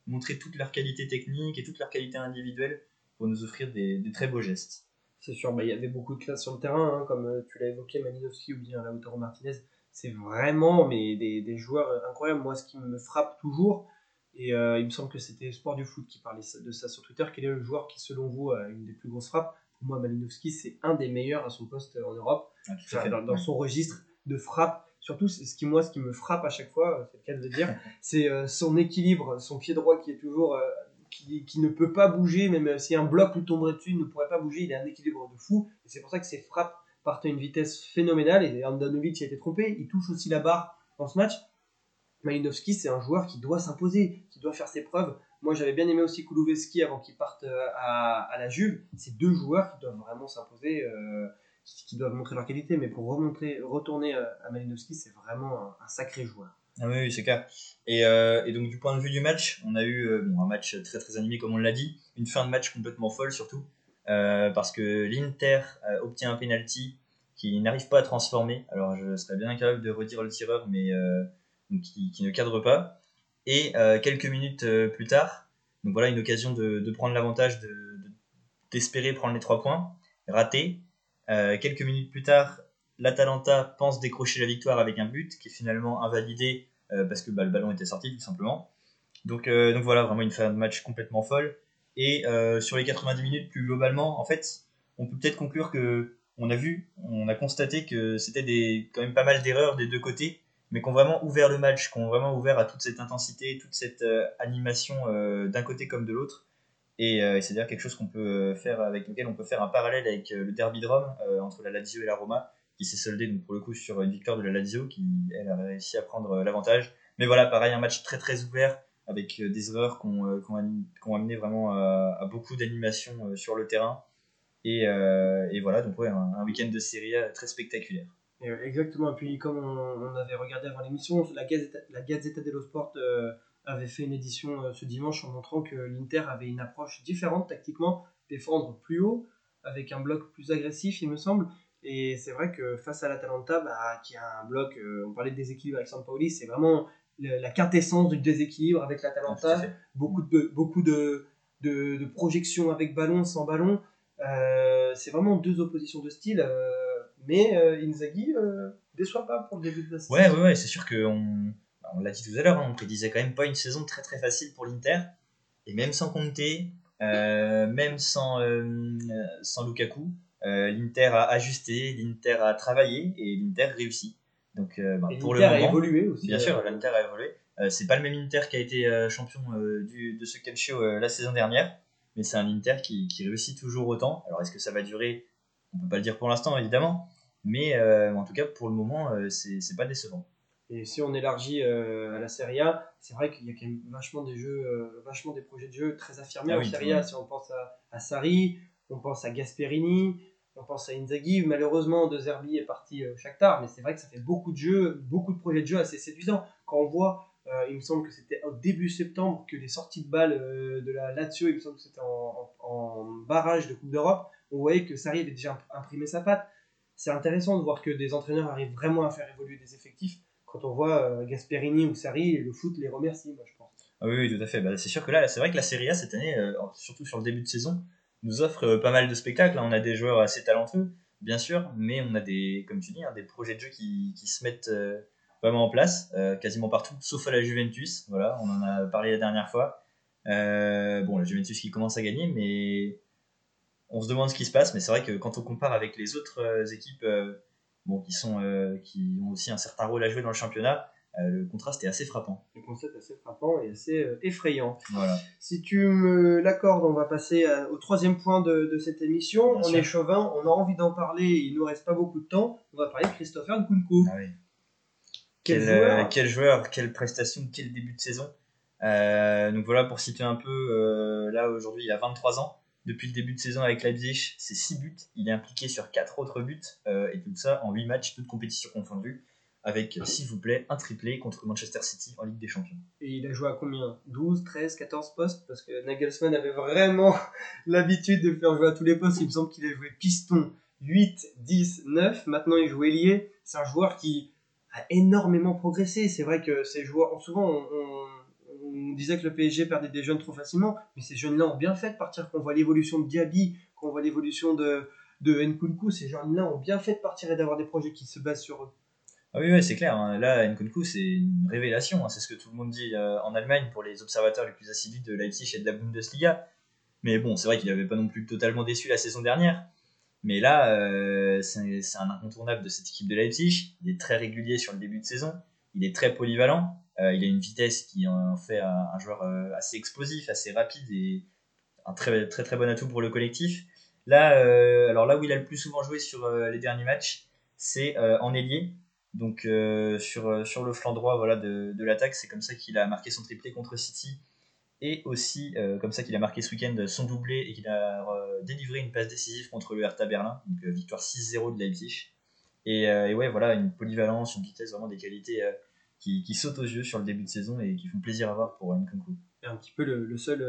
montré toute leur qualité technique et toute leur qualité individuelle pour nous offrir des très beaux gestes.
C'est sûr, bah, il y avait beaucoup de classe sur le terrain, hein, comme tu l'as évoqué, Malinowski ou bien Lautaro Martinez. C'est vraiment mais des, des, joueurs incroyables. Moi, ce qui me frappe toujours, et euh, il me semble que c'était Sport du Foot qui parlait de ça sur Twitter. Quel est le joueur qui, selon vous, a une des plus grosses frappes? Pour moi, Malinowski, c'est un des meilleurs à son poste en Europe. Ah, dans, son registre de frappe. Surtout, ce qui, moi, ce qui me frappe à chaque fois, c'est le cas de le dire, c'est euh, son équilibre, son pied droit qui est toujours. Euh, qui, ne peut pas bouger, même si un bloc lui tomberait dessus, il ne pourrait pas bouger. Il a un équilibre de fou. Et c'est pour ça que ses frappes partent à une vitesse phénoménale. Et Andanovic a été trompé. Il touche aussi la barre dans ce match. Malinowski, c'est un joueur qui doit s'imposer, qui doit faire ses preuves. Moi, j'avais bien aimé aussi Kulouveski avant qu'il parte euh, à, la Juve. C'est deux joueurs qui doivent vraiment s'imposer. Euh, qui doivent montrer leur qualité, mais pour remontrer, retourner euh, à Malinowski, c'est vraiment un, un sacré joueur.
Ah oui, c'est clair. Et, euh, et, donc du point de vue du match, on a eu euh, bon, un match très très animé comme on l'a dit, une fin de match complètement folle surtout, euh, parce que l'Inter obtient un penalty qui n'arrive pas à transformer. Alors je serais bien incapable de redire le tireur, mais qui, ne cadre pas. Et quelques minutes plus tard, donc voilà une occasion de, de prendre l'avantage, d'espérer de, prendre les trois points, raté. quelques minutes plus tard, l'Atalanta pense décrocher la victoire avec un but qui est finalement invalidé euh, parce que bah, le ballon était sorti tout simplement. Donc, euh, donc voilà, vraiment une fin de match complètement folle. Et euh, sur les 90 minutes, plus globalement, en fait, on peut peut-être conclure que on a vu, on a constaté que c'était quand même pas mal d'erreurs des deux côtés, mais qu'on vraiment ouvert le match, qu'on vraiment ouvert à toute cette intensité, toute cette animation d'un côté comme de l'autre. Et, c'est d'ailleurs quelque chose qu'on peut faire avec lequel on peut faire un parallèle avec le derby de Rome entre la Lazio et la Roma, qui s'est soldé donc pour le coup sur une victoire de la Lazio qui elle a réussi à prendre euh, l'avantage. Mais voilà, pareil, un match très très ouvert avec euh, des erreurs qui ont, euh, amené vraiment à, beaucoup d'animation sur le terrain. Et, et, voilà, donc un, week-end de Serie A très spectaculaire.
exactement, et puis comme on, avait regardé avant l'émission, la Gazzetta, la Gazzetta dello Sport avait fait une édition ce dimanche en montrant que l'Inter avait une approche différente tactiquement, défendre plus haut, avec un bloc plus agressif, il me semble, et c'est vrai que face à l'Atalanta, bah, qui a un bloc, euh, on parlait de déséquilibre avec Sampaoli, c'est vraiment la quintessence du déséquilibre avec l'Atalanta. beaucoup de, beaucoup de, de, de, projections avec ballon, sans ballon. Euh, c'est vraiment deux oppositions de style. Euh, mais Inzaghi déçoit pas pour le début de la
saison. Ouais, ouais, ouais c'est sûr qu'on bah, on l'a dit tout à l'heure, hein, on prédisait quand même pas une saison très très facile pour l'Inter. Et même sans compter, même sans, sans Lukaku, L'Inter a ajusté, l'Inter a travaillé et l'Inter réussit. Donc
euh, bah, pour le moment, a évolué aussi.
Bien sûr, l'Inter a évolué. Euh, c'est pas le même Inter qui a été champion du, de ce calcio la saison dernière, mais c'est un Inter qui, qui, réussit toujours autant. Alors est-ce que ça va durer? On peut pas le dire pour l'instant évidemment, mais en tout cas pour le moment c'est pas décevant.
Et si on élargit à la Serie A, c'est vrai qu'il y a quand même vachement des jeux, vachement des projets de jeu très affirmés ah en Serie A. Si on pense à, à Sarri, on pense à Gasperini, on pense à Inzaghi. Malheureusement, De Zerbi est parti euh, Shakhtar, mais c'est vrai que ça fait beaucoup de jeux, beaucoup de projets de jeu assez séduisants. Quand on voit, euh, il me semble que c'était au début septembre que les sorties de balles euh, de la Lazio, il me semble que c'était en, barrage de Coupe d'Europe, on voyait que Sarri avait déjà imprimé sa patte. C'est intéressant de voir que des entraîneurs arrivent vraiment à faire évoluer des effectifs. Quand on voit Gasperini ou Sarri, le foot les remercie, moi je pense.
Ah oui, oui, tout à fait. Bah, c'est sûr que là, c'est vrai que la Serie A cette année, surtout sur le début de saison, nous offre euh, pas mal de spectacles. On a des joueurs assez talentueux, bien sûr, mais on a des, comme tu dis, hein, des projets de jeu qui, qui se mettent euh, vraiment en place, euh, quasiment partout, sauf à la Juventus. Voilà, on en a parlé la dernière fois. bon, la Juventus qui commence à gagner, mais on se demande ce qui se passe. Mais c'est vrai que quand on compare avec les autres équipes, bon, qui sont, qui ont aussi un certain rôle à jouer dans le championnat, le contraste est assez frappant.
Le contraste est assez frappant et assez euh, effrayant. Si tu me l'accordes, on va passer euh, au troisième point de, cette émission. on est chauvin, on a envie d'en parler, il nous reste pas beaucoup de temps. On va parler de Christopher Nkunku.
Ah quel, joueur. quel, joueur. quelle prestation, quel début de saison. donc voilà, pour situer un peu, là aujourd'hui il a 23 ans. Depuis le début de saison avec Leipzig, c'est 6 buts. Il est impliqué sur 4 autres buts et tout ça en 8 matchs, toutes compétitions confondues avec, s'il vous plaît, un triplé contre Manchester City en Ligue des Champions.
Et il a joué à combien? 12, 13, 14 postes? Parce que Nagelsmann avait vraiment l'habitude de le faire jouer à tous les postes. Il me semble qu'il a joué piston 8, 10, 9. Maintenant, il joue ailier. C'est un joueur qui a énormément progressé. C'est vrai que ces joueurs, souvent, on, disait que le PSG perdait des jeunes trop facilement, mais ces jeunes-là ont bien fait de partir. Quand on voit l'évolution de Diaby, quand on voit l'évolution de, de Nkunku, ces jeunes-là ont bien fait de partir et d'avoir des projets qui se basent sur eux.
Ah oui, c'est clair. Hein. Là, Nkunku, c'est une révélation. Hein. C'est ce que tout le monde dit euh, en Allemagne pour les observateurs les plus assidus de Leipzig et de la Bundesliga. Mais bon, c'est vrai qu'il n'avait pas non plus totalement déçu la saison dernière. Mais là, euh, c'est un incontournable de cette équipe de Leipzig. Il est très régulier sur le début de saison. Il est très polyvalent. Euh, il a une vitesse qui en fait un, joueur assez explosif, assez rapide et un très très très bon atout pour le collectif. Là, alors là où il a le plus souvent joué sur les derniers matchs, c'est en ailier donc euh, sur, euh, sur le flanc droit voilà, de, de l'attaque, c'est comme ça qu'il a marqué son triplé contre City Et aussi, euh, comme ça qu'il a marqué ce week-end son doublé et qu'il a délivré une passe décisive contre le Hertha Berlin, donc victoire 6-0 de Leipzig. Et, et, ouais, voilà, une polyvalence, une vitesse, vraiment des qualités qui, qui, sautent aux yeux sur le début de saison et qui font plaisir à voir pour Nkunku.
Un petit peu le, seul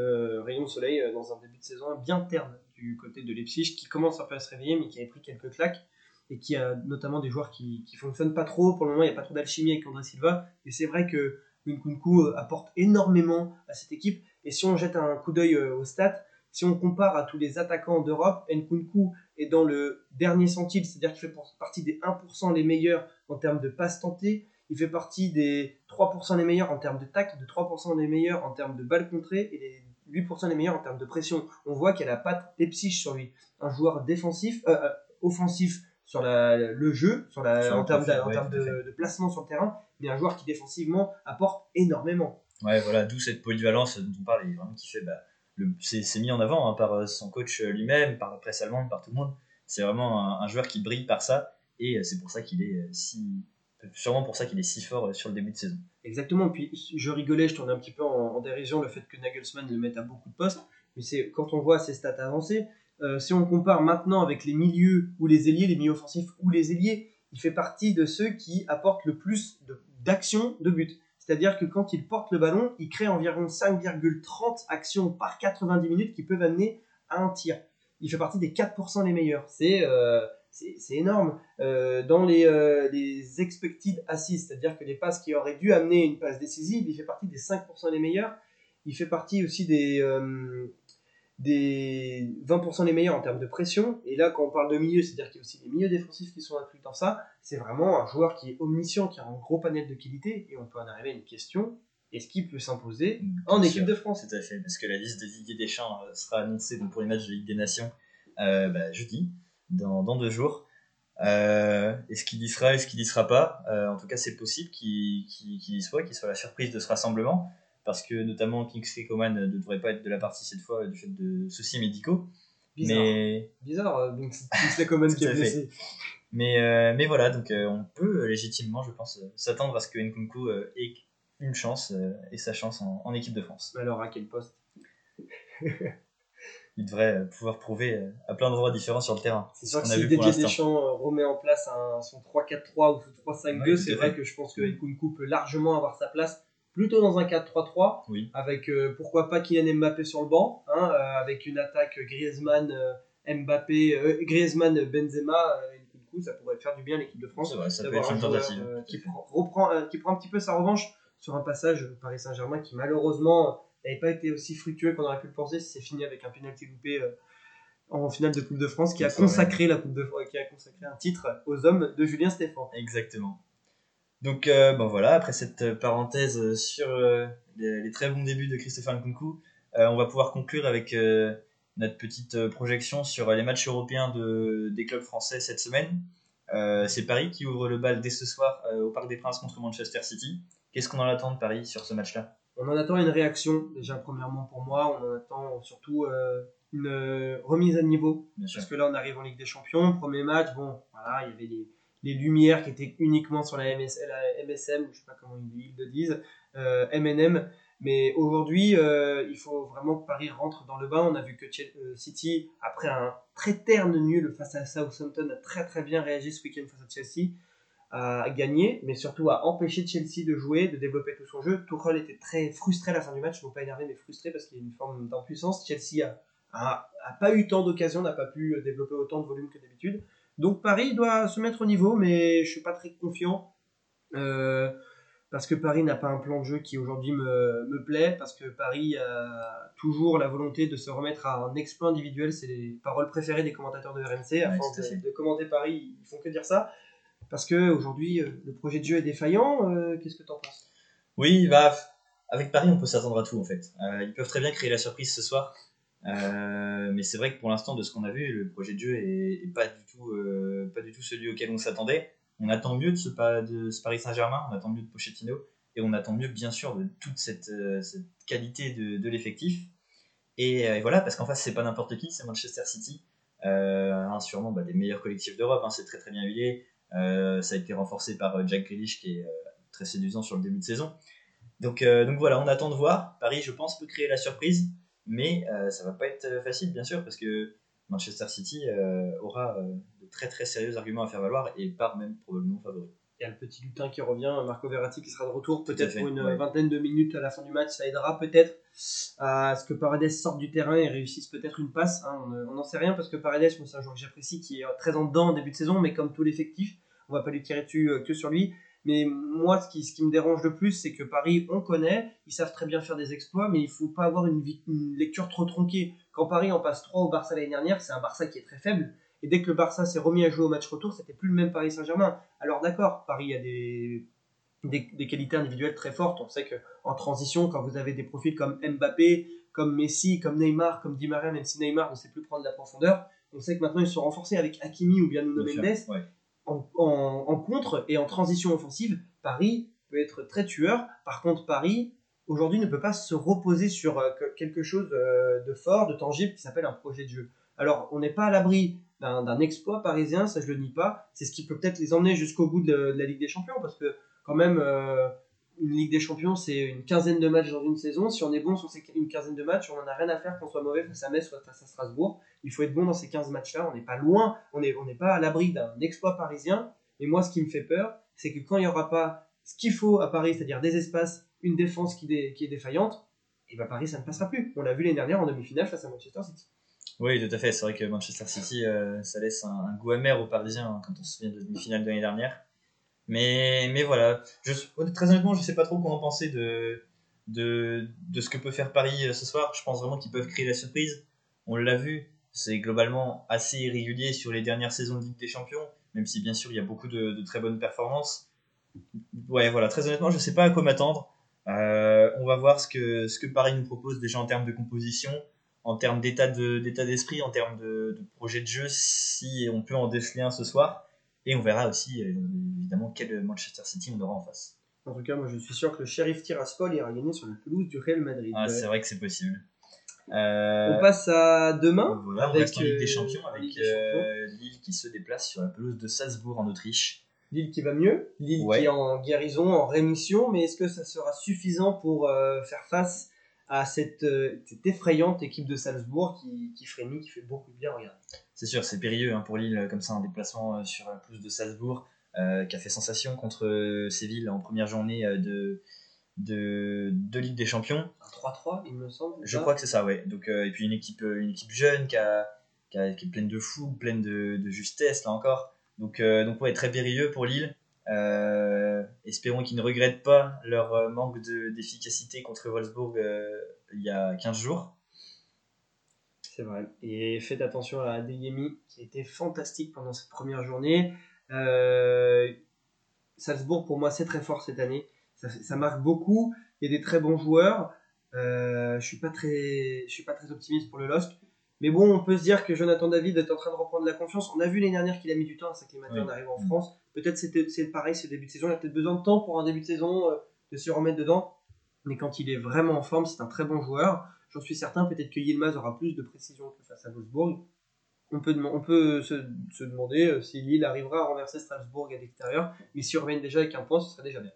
rayon de soleil dans un début de saison bien terne du côté de Leipzig, qui commence un peu à se réveiller, mais qui avait pris quelques claques et qui a notamment des joueurs qui, qui fonctionnent pas trop. Pour le moment, il n'y a pas trop d'alchimie avec André Silva. Et c'est vrai que Nkunku euh, apporte énormément à cette équipe. Et si on jette un coup d'œil euh, aux stats, si on compare à tous les attaquants d'Europe, Nkunku est dans le dernier centile, c'est-à-dire qu'il fait partie des 1% les meilleurs en termes de passes tentées. Il fait partie des 3% les meilleurs en termes de tact, de 3% les meilleurs en termes de balles contrées et les 8% les meilleurs en termes de pression. On voit qu'il a la patte Leipzig sur lui. Un joueur défensif, euh, offensif sur le jeu, sur la, en termes, de, placement sur le terrain, mais un joueur qui défensivement apporte énormément.
Ouais, voilà, d'où cette polyvalence dont on parle, et vraiment qui fait, bah, c'est mis en avant hein, par euh, son coach euh, lui-même, par la presse allemande, par tout le monde. C'est vraiment un, joueur qui brille par ça, et euh, c'est pour ça qu'il est si, sûrement pour ça qu'il est si fort sur le début de saison.
Exactement. Puis je rigolais, je tournais un petit peu en, en dérision le fait que Nagelsmann le mette à beaucoup de postes, mais c'est quand on voit ses stats avancées, euh, si on compare maintenant avec les milieux ou les ailiers, les milieux offensifs ou les ailiers, il fait partie de ceux qui apportent le plus d'actions de, but. C'est-à-dire que quand il porte le ballon, il crée environ 5,30 actions par 90 minutes qui peuvent amener à un tir. Il fait partie des 4% les meilleurs. C'est euh, énorme. Euh, dans les, les expected assists, c'est-à-dire que les passes qui auraient dû amener une passe décisive, il fait partie des 5% les meilleurs. Il fait partie aussi des, des 20% les meilleurs en termes de pression. Et là, quand on parle de milieu, c'est-à-dire qu'il y a aussi des milieux défensifs qui sont inclus dans ça. C'est vraiment un joueur qui est omniscient, qui a un gros panel de qualité. Et on peut en arriver à une question est-ce qu'il peut s'imposer en équipe de France?
Tout à fait, parce que la liste de Didier Deschamps euh, sera annoncée pour les matchs de Ligue des Nations euh, bah, jeudi, dans, dans, deux jours. Euh, est-ce qu'il y sera, est-ce qu'il y sera pas? En tout cas, c'est possible qu'il y soit, qu'il soit la surprise de ce rassemblement parce que notamment Kingsley Coman ne devrait pas être de la partie cette fois du fait de soucis médicaux.
Bizarre, mais... Bizarre euh, Kingsley Coman qui est blessé.
Mais, euh, mais voilà, donc euh, on peut légitimement, je pense, s'attendre à ce que Nkunku ait une chance et sa chance en, équipe de France.
Alors à quel poste?
Il devrait pouvoir prouver à plein d'endroits différents sur le terrain.
C'est sûr que si Didier Deschamps remet en place un, son 3-4-3 ou son 3-5-2, c'est vrai que je pense que Nkunku peut largement avoir sa place plutôt dans un 4-3-3, avec euh, pourquoi pas Kylian Mbappé sur le banc, hein, euh, avec une attaque Griezmann, euh, Mbappé, Griezmann, Benzema, et du coup ça pourrait faire du bien à l'équipe de France.
ça peut être une tentative.
qui, reprend, qui prend un petit peu sa revanche sur un passage Paris Saint-Germain qui malheureusement n'avait pas été aussi fructueux qu'on aurait pu le penser si c'est fini avec un penalty loupé en finale de Coupe de France qui a consacré la Coupe de qui a consacré un titre aux hommes de Julien Stéphan.
Exactement. Donc euh, bon voilà, après cette euh, parenthèse euh, sur les, très bons débuts de Christopher Nkunku, on va pouvoir conclure avec notre petite projection sur les matchs européens de, des clubs français cette semaine. c'est Paris qui ouvre le bal dès ce soir au Parc des Princes contre Manchester City. Qu'est-ce qu'on en attend de Paris sur ce match-là?
On en attend une réaction, déjà premièrement pour moi, on en attend surtout une remise à niveau. parce que là on arrive en Ligue des Champions, premier match, bon voilà, il y avait des les lumières qui étaient uniquement sur la, MS, la MSM, je sais pas comment ils le disent, euh, MNM. Mais aujourd'hui, euh, il faut vraiment que Paris rentre dans le bain. On a vu que euh, City, après un très terne nul face à Southampton, a très très bien réagi ce week-end face à Chelsea, a gagné, mais surtout a empêché Chelsea de jouer, de développer tout son jeu. Tuchel était très frustré à la fin du match, non pas énervé, mais frustré parce qu'il y a une forme d'impuissance. Chelsea a, a, pas eu tant d'occasions, n'a pas pu développer autant de volume que d'habitude. Donc Paris doit se mettre au niveau, mais je suis pas très confiant. Euh, parce que Paris n'a pas un plan de jeu qui aujourd'hui me, me, plaît, parce que Paris a toujours la volonté de se remettre à un exploit individuel, c'est les paroles préférées des commentateurs de RMC, à force de, commenter Paris, ils font que dire ça, parce que aujourd'hui euh, le projet de jeu est défaillant, euh, qu'est-ce que tu en penses?
Oui, bah, avec Paris on peut s'attendre à tout en fait. ils peuvent très bien créer la surprise ce soir, euh, mais c'est vrai que pour l'instant, de ce qu'on a vu, le projet de jeu est, pas, du tout, euh, pas du tout celui auquel on s'attendait. On attend mieux de ce, de Paris Saint-Germain, on attend mieux de Pochettino, et on attend mieux, bien sûr, de toute cette, euh, qualité de, l'effectif. Et, voilà, parce qu'en face, c'est pas n'importe qui, c'est Manchester City, sûrement bah, des meilleurs collectifs d'Europe, hein, c'est très très bien huilé. ça a été renforcé par Jack Grealish, qui est très séduisant sur le début de saison. Donc, donc voilà, on attend de voir. Paris, je pense, peut créer la surprise, mais euh, ça va pas être facile, bien sûr, parce que Manchester City euh, aura euh, de très très sérieux arguments à faire valoir et part même probablement favori.
Il y a le petit lutin qui revient, Marco Verratti qui sera de retour, peut-être pour une
ouais.
vingtaine de minutes à la fin du match. Ça aidera peut-être à ce que Paredes sorte du terrain et réussisse peut-être une passe. hein. On ne- on n'en sait rien parce que Paredes, c'est un joueur que j'apprécie qui est très en dedans en début de saison, mais comme tout l'effectif, on va pas lui tirer dessus euh, que sur lui. Mais moi, ce qui, ce qui me dérange le plus, c'est que Paris, on connaît, ils savent très bien faire des exploits, mais il faut pas avoir une, lecture trop tronquée. Quand Paris en passe 3 au Barça l'année dernière, c'est un Barça qui est très faible. Et dès que le Barça s'est remis à jouer au match retour, c'était plus le même Paris Saint-Germain. Alors d'accord, Paris a des, des, des qualités individuelles très fortes. On sait que en transition, quand vous avez des profils comme Mbappé, comme Messi, comme Neymar, comme Di Maria, même si Neymar ne sait plus prendre de la profondeur, on sait que maintenant ils sont renforcés avec Hakimi ou bien Nuno Mendes
ouais.
En, contre et en transition offensive, Paris peut être très tueur. Par contre, Paris, aujourd'hui, ne peut pas se reposer sur euh, que- quelque chose euh, de fort, de tangible, qui s'appelle un projet de jeu. Alors, on n'est pas à l'abri d'un exploit parisien, ça je le nie pas. C'est ce qui peut peut-être les emmener jusqu'au bout de, de la Ligue des Champions, parce que quand même, euh, une Ligue des Champions, c'est une quinzaine de matchs dans une saison. Si on est bon sur ces une quinzaine de matchs, on n'en a rien à faire qu'on soit mauvais face à Metz, soit face à Strasbourg. Il faut être bon dans ces 15 matchs-là. On n'est pas loin, on n'est on n'est pas à l'abri d'un exploit parisien. Et moi, ce qui me fait peur, c'est que quand il n'y aura pas ce qu'il faut à Paris, c'est-à-dire des espaces, une défense qui, dé- qui est défaillante, et ben Paris, ça ne passera plus. On l'a vu l'année dernière en demi-finale face à Manchester City.
Oui, tout à fait. C'est vrai que Manchester City, euh, ça laisse un, un goût amer aux Parisiens hein, quand on se souvient de la demi-finale de l'année dernière. Mais, mais voilà, je, très honnêtement, je sais pas trop quoi en penser de, de, de ce que peut faire Paris euh, ce soir. Je pense vraiment qu'ils peuvent créer la surprise. On l'a vu, c'est globalement assez irrégulier sur les dernières saisons de Ligue des Champions, même si bien sûr il y a beaucoup de, de très bonnes performances. Ouais, voilà, très honnêtement, je sais pas à quoi m'attendre. Euh, on va voir ce que, ce que Paris nous propose déjà en termes de composition, en termes d'état de- d'état d'esprit, en termes de, de projet de jeu, si on peut en déceler un ce soir. Et on verra aussi, euh, évidemment, quel Manchester City on aura en face.
En tout cas, moi, je suis sûr que le shérif Tiraspol ira gagner sur la pelouse du Real Madrid.
Ah, c'est vrai que c'est possible. Euh,
On passe à demain.
voilà, on
avec,
reste en Ligue des
euh,
Champions avec
Ligue des
euh, Lille qui se déplace sur la pelouse de Salzbourg en Autriche.
Lille qui va mieux, Lille
Ouais.
qui est en guérison, en rémission, mais est-ce que ça sera suffisant pour euh, faire face à cette, euh, cette effrayante équipe de Salzbourg qui, qui frémit, qui fait beaucoup de bien regarder
C'est sûr, c'est périlleux hein, pour Lille, comme ça, un déplacement euh, sur la pelouse de Salzbourg, euh, qui a fait sensation contre euh, Séville en première journée euh, de, de, de Ligue des Champions.
Un 3-3, il me semble.
Je crois que c'est ça, ouais. Donc, euh, et puis une équipe, euh, une équipe jeune qui, a, qui, a- qui est pleine de fougue, pleine de, de justesse, là encore. Donc, euh, donc ouais, très périlleux pour Lille. Euh, espérons qu'ils ne regrettent pas leur euh, manque de- d'efficacité contre Wolfsburg euh, il y a 15 jours.
C'est vrai. Et faites attention à Adeyemi, qui était fantastique pendant cette première journée. Salzbourg, pour moi, c'est très fort cette année. Ça, ça marque beaucoup. Il y a des très bons joueurs. Euh, je suis pas très, je suis pas très optimiste pour le LOSC. Mais bon, on peut se dire que Jonathan David est en train de reprendre la confiance. On a vu l'année dernière qu'il a mis du temps à s'acclimater
Oui.
en arrivant en. France. Peut-être c'est pareil, ce début de saison. Il a peut-être besoin de temps pour un début de saison euh, de se remettre dedans. Mais quand il est vraiment en forme, c'est un très bon joueur. J'en suis certain, peut-être que Yilmaz aura plus de précision que face à Wolfsburg. On peut, se, se demander euh, si Lille arrivera à renverser Strasbourg à l'extérieur. Mais s'ils reviennent déjà avec un point, ce serait déjà bien.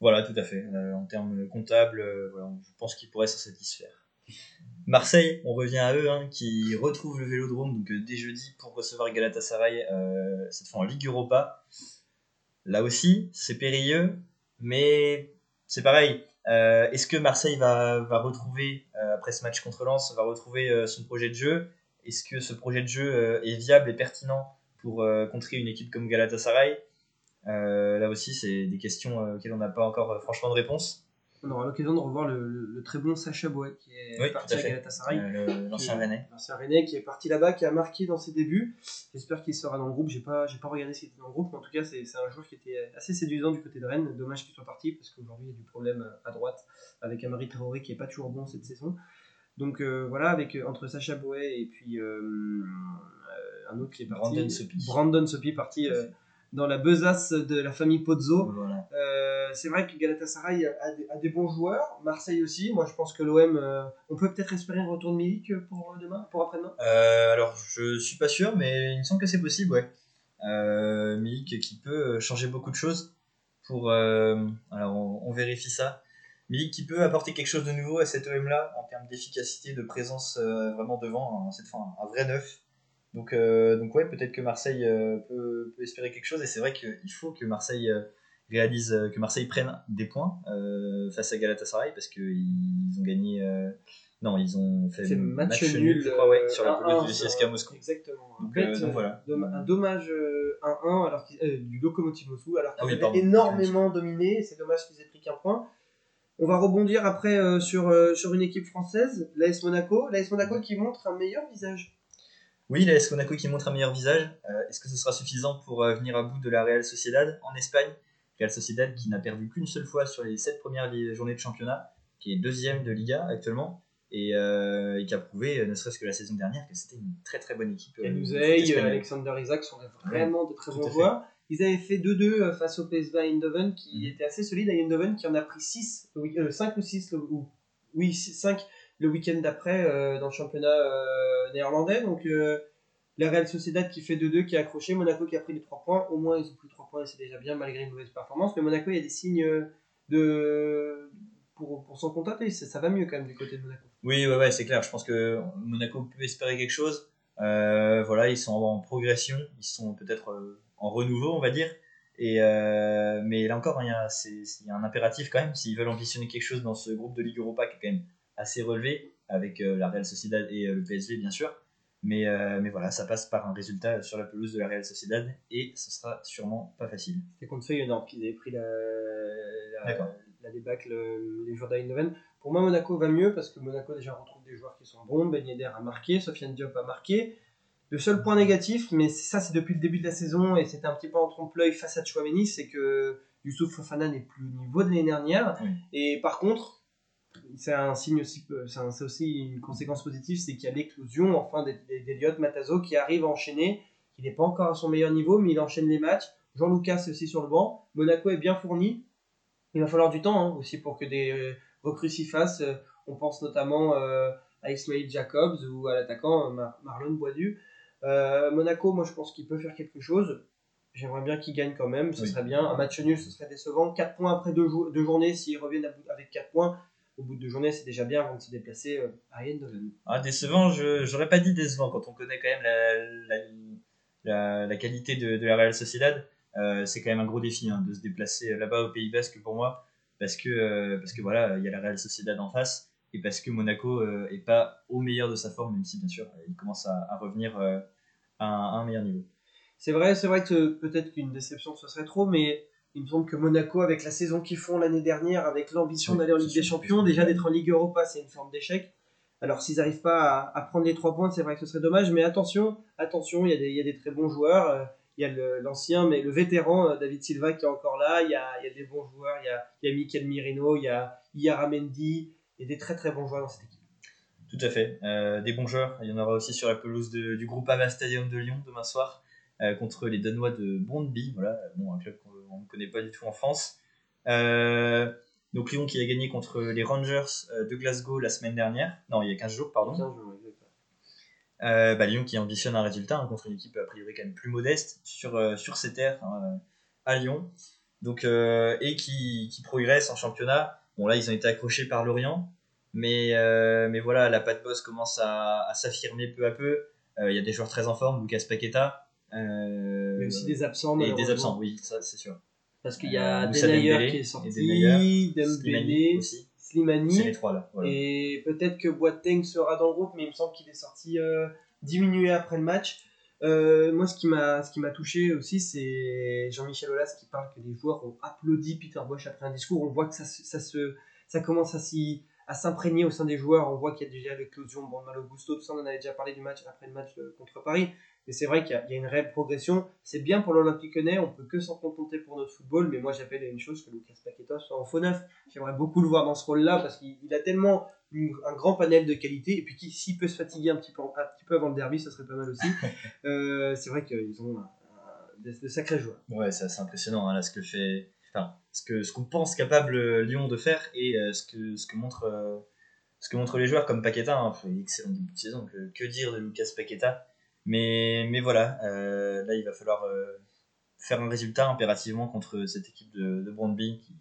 Voilà, tout à fait. Euh, en termes comptables, je pense qu'ils pourraient s'en satisfaire. Marseille, on revient à eux, hein, qui retrouvent le Vélodrome donc, euh, dès jeudi pour recevoir Galatasaray, euh, cette fois en Ligue Europa. Là aussi, c'est périlleux, mais c'est pareil. Euh, Est-ce que Marseille va, retrouver, après ce match contre Lens, va retrouver son projet de jeu? Est-ce que ce projet de jeu est viable et pertinent pour contrer une équipe comme Galatasaray? Là aussi, c'est des questions auxquelles on n'a pas encore franchement de réponse.
On aura l'occasion de revoir le, le- le très bon Sacha Boet qui est
Oui,
parti
à
à. Galatasaray.
Euh, L'ancien
Qui-
Rennais.
L'ancien Rennais qui est parti là-bas, qui a marqué dans ses débuts. J'espère qu'il sera dans le groupe. J'ai pas, j'ai pas regardé s'il était dans le groupe, mais en tout cas, c'est un joueur qui était assez séduisant du côté de Rennes. Dommage qu'il soit parti parce qu'aujourd'hui, il y a du problème à droite avec Amari Traoré qui est pas toujours bon cette saison. Donc euh, voilà, avec euh, entre Sacha Boet et puis euh, euh, un autre qui est parti.
Brandon Sopi.
Brandon Sopi, parti euh, dans la besace de la famille Pozzo.
Voilà.
Euh, c'est vrai que Galatasaray a des, a des bons joueurs, Marseille aussi. Moi, je pense que l'OM, euh, on peut peut-être espérer un retour de Milik pour euh, demain, pour après-demain?
Euh, alors, je suis pas sûr, mais il me semble que c'est possible, ouais. Milik qui peut changer beaucoup de choses. Pour, alors, on, on vérifie ça. Milik qui peut apporter quelque chose de nouveau à cet OM-là en termes d'efficacité, de présence vraiment devant, hein, cette fois un, vrai neuf. Donc, euh, donc ouais, peut-être que Marseille euh, peut, peut, espérer quelque chose et c'est vrai qu'il faut que Marseille réalise, que Marseille prenne des points face à Galatasaray parce qu'ils ont gagné. non, ils ont fait
match, match, nul, je crois,
ouais, sur la pelouse du CSKA Moscou.
Exactement.
Donc, donc voilà.
Un dommage 1-1 alors du Lokomotiv Moscou alors qu'ils ah, avaient énormément dominé. C'est dommage qu'ils aient pris qu'un point. On va rebondir après euh, sur, euh, sur une équipe française, l'AS Monaco. L'AS Monaco qui montre un meilleur visage.
Oui, l'AS Monaco qui montre un meilleur visage. Euh, est-ce que ce sera suffisant pour venir à bout de la Real Sociedad en Espagne? Real Sociedad qui n'a perdu qu'une seule fois sur les sept premières journées de championnat, qui est deuxième de Liga actuellement. Et, qui a prouvé, ne serait-ce que la saison dernière, que c'était une très très bonne équipe.
Alexander Isaac sont vraiment de très bons joueurs. Ils avaient fait 2-2 euh, face au PSV Eindhoven qui mhm. était assez solide. Eindhoven qui en a pris 6, 5 euh, ou 6, ou, oui, 5 le week-end d'après euh, dans le championnat néerlandais. Donc la Real Sociedad qui fait 2-2, qui a accroché. Monaco qui a pris les 3 points. Au moins ils ont pris 3 points et c'est déjà bien malgré une mauvaise performance. Mais Monaco, il y a des signes de pour, pour s'en contenter. Ça, ça, va mieux quand même du côté de Monaco.
Oui, ouais, c'est clair. Je pense que Monaco peut espérer quelque chose. voilà, ils sont en progression. Ils sont peut-être en renouveau, on va dire. Et euh, mais là encore, il y, a, il y, a, un impératif quand même, s'ils veulent ambitionner quelque chose dans ce groupe de Ligue Europa qui est quand même assez relevé, avec euh, la Real Sociedad et euh, le PSV bien sûr. Mais, mais voilà, ça passe par un résultat sur la pelouse de la Real Sociedad et ce sera sûrement pas facile.
C'est contre Feyenoord qu'ils avaient pris la, la, la débâcle les jours d'Eindhoven. Pour moi, Monaco va mieux parce que Monaco déjà retrouve des joueurs qui sont bons. Ben Yedder a marqué, Sofiane Diop a marqué. Le seul point négatif, mais ça c'est depuis le début de la saison et c'était un petit peu en trompe-l'œil face à Chouameni, c'est que Youssouf Fofana n'est plus au niveau de l'année dernière. Et par contre, c'est un signe aussi, c'est aussi une conséquence positive, c'est qu'il y a l'éclosion enfin d'Eliott Matazo qui arrive à enchaîner, qui n'est pas encore à son meilleur niveau, mais il enchaîne les matchs. Jean-Lucas est aussi sur le banc. Monaco est bien fourni. Il va falloir du temps hein, aussi pour que des recrues s'y fassent. On pense notamment euh, à Ismail Jacobs ou à l'attaquant Marlon Boisdu. Euh, Monaco, moi je pense qu'il peut faire quelque chose. J'aimerais bien qu'il gagne quand même, ce serait bien. Un match nul, ce serait décevant. 4 points après deux, journées, s'ils reviennent avec 4 points, au bout de deux journées, c'est déjà bien avant de se déplacer euh, à Eindhoven.
Ah, décevant, je j'aurais pas dit décevant quand on connaît quand même la, la, la, qualité de, de, la Real Sociedad. Euh, c'est quand même un gros défi hein, de se déplacer là-bas au Pays Basque pour moi, parce que, parce que voilà, il y a la Real Sociedad en face et parce que Monaco euh, est pas au meilleur de sa forme, même si bien sûr il commence à, revenir euh, à, un, meilleur niveau.
C'est vrai, c'est vrai que peut-être qu'une déception ce serait trop, mais il me semble que Monaco, avec la saison qu'ils font l'année dernière, avec l'ambition d'aller en Ligue des Champions, déjà d'être en Ligue Europa, c'est une forme d'échec. Alors s'ils n'arrivent pas à, prendre les trois points, c'est vrai que ce serait dommage, mais attention, attention, il y a des, il y a des très bons joueurs. Euh, il y a l'ancien, mais le vétéran David Silva qui est encore là. Il y a, il y a des bons joueurs. Il y a, il y a Mikel Mirino, il y a Iaramendi, il y a des très très bons joueurs dans cette équipe.
Tout à fait. Euh, des bons joueurs. Il y en aura aussi sur la pelouse de, du groupe Ama Stadium de Lyon demain soir euh, contre les Danois de Brondby. Voilà, bon, un club qu'on ne connaît pas du tout en France. Euh, donc Lyon qui a gagné contre les Rangers de Glasgow la semaine dernière. Non, il y a 15 jours, pardon. 15 jours, bah, Lyon qui ambitionne un résultat hein, contre une équipe a priori quand même plus modeste sur, sur ses terres hein, à Lyon. Donc, et qui, qui progresse en championnat Bon, là, ils ont été accrochés par Lorient. Mais, euh, mais voilà, la patte boss commence à, s'affirmer peu à peu. Euh, il y a des joueurs très en forme, Lucas Paqueta.
Euh, mais aussi des absents.
Et des absents, oui, ça c'est sûr.
Parce qu'il y a Denayer qui est sorti, Dembélé. Slimani.
C'est les trois là.
Et peut-être que Boateng sera dans le groupe, mais il me semble qu'il est sorti diminué après le match. moi, ce qui m'a ce qui m'a touché aussi, c'est Jean-Michel Aulas qui parle que les joueurs ont applaudi Peter Bosch après un discours. On voit que ça, ça se ça commence à s'y à s'imprégner au sein des joueurs. On voit qu'il y a déjà l'éclosion bon, Malo Gusto, tout ça, on en avait déjà parlé du match après le match euh, contre Paris. Mais c'est vrai qu'il y, a une réelle progression. C'est bien pour l'Olympique Lyonnais, on peut que s'en contenter pour notre football. Mais moi, j'appelle une chose que Lucas Paqueta soit en faux neuf. J'aimerais beaucoup le voir dans ce rôle-là parce qu'il a tellement un grand panel de qualité. Et puis, s'il peut se fatiguer un petit, peu, un petit peu avant le derby, ça serait pas mal aussi. euh, c'est vrai qu'ils ont de, sacrés joueurs.
Ouais, c'est assez impressionnant hein, là, ce que fait ce que ce qu'on pense capable euh, Lyon de faire et euh, ce que ce que montre euh, ce que montrent les joueurs comme Paqueta hein, excellent début de saison que, dire de Lucas Paqueta mais mais voilà là il va falloir faire un résultat impérativement contre cette équipe de, de Brondby qui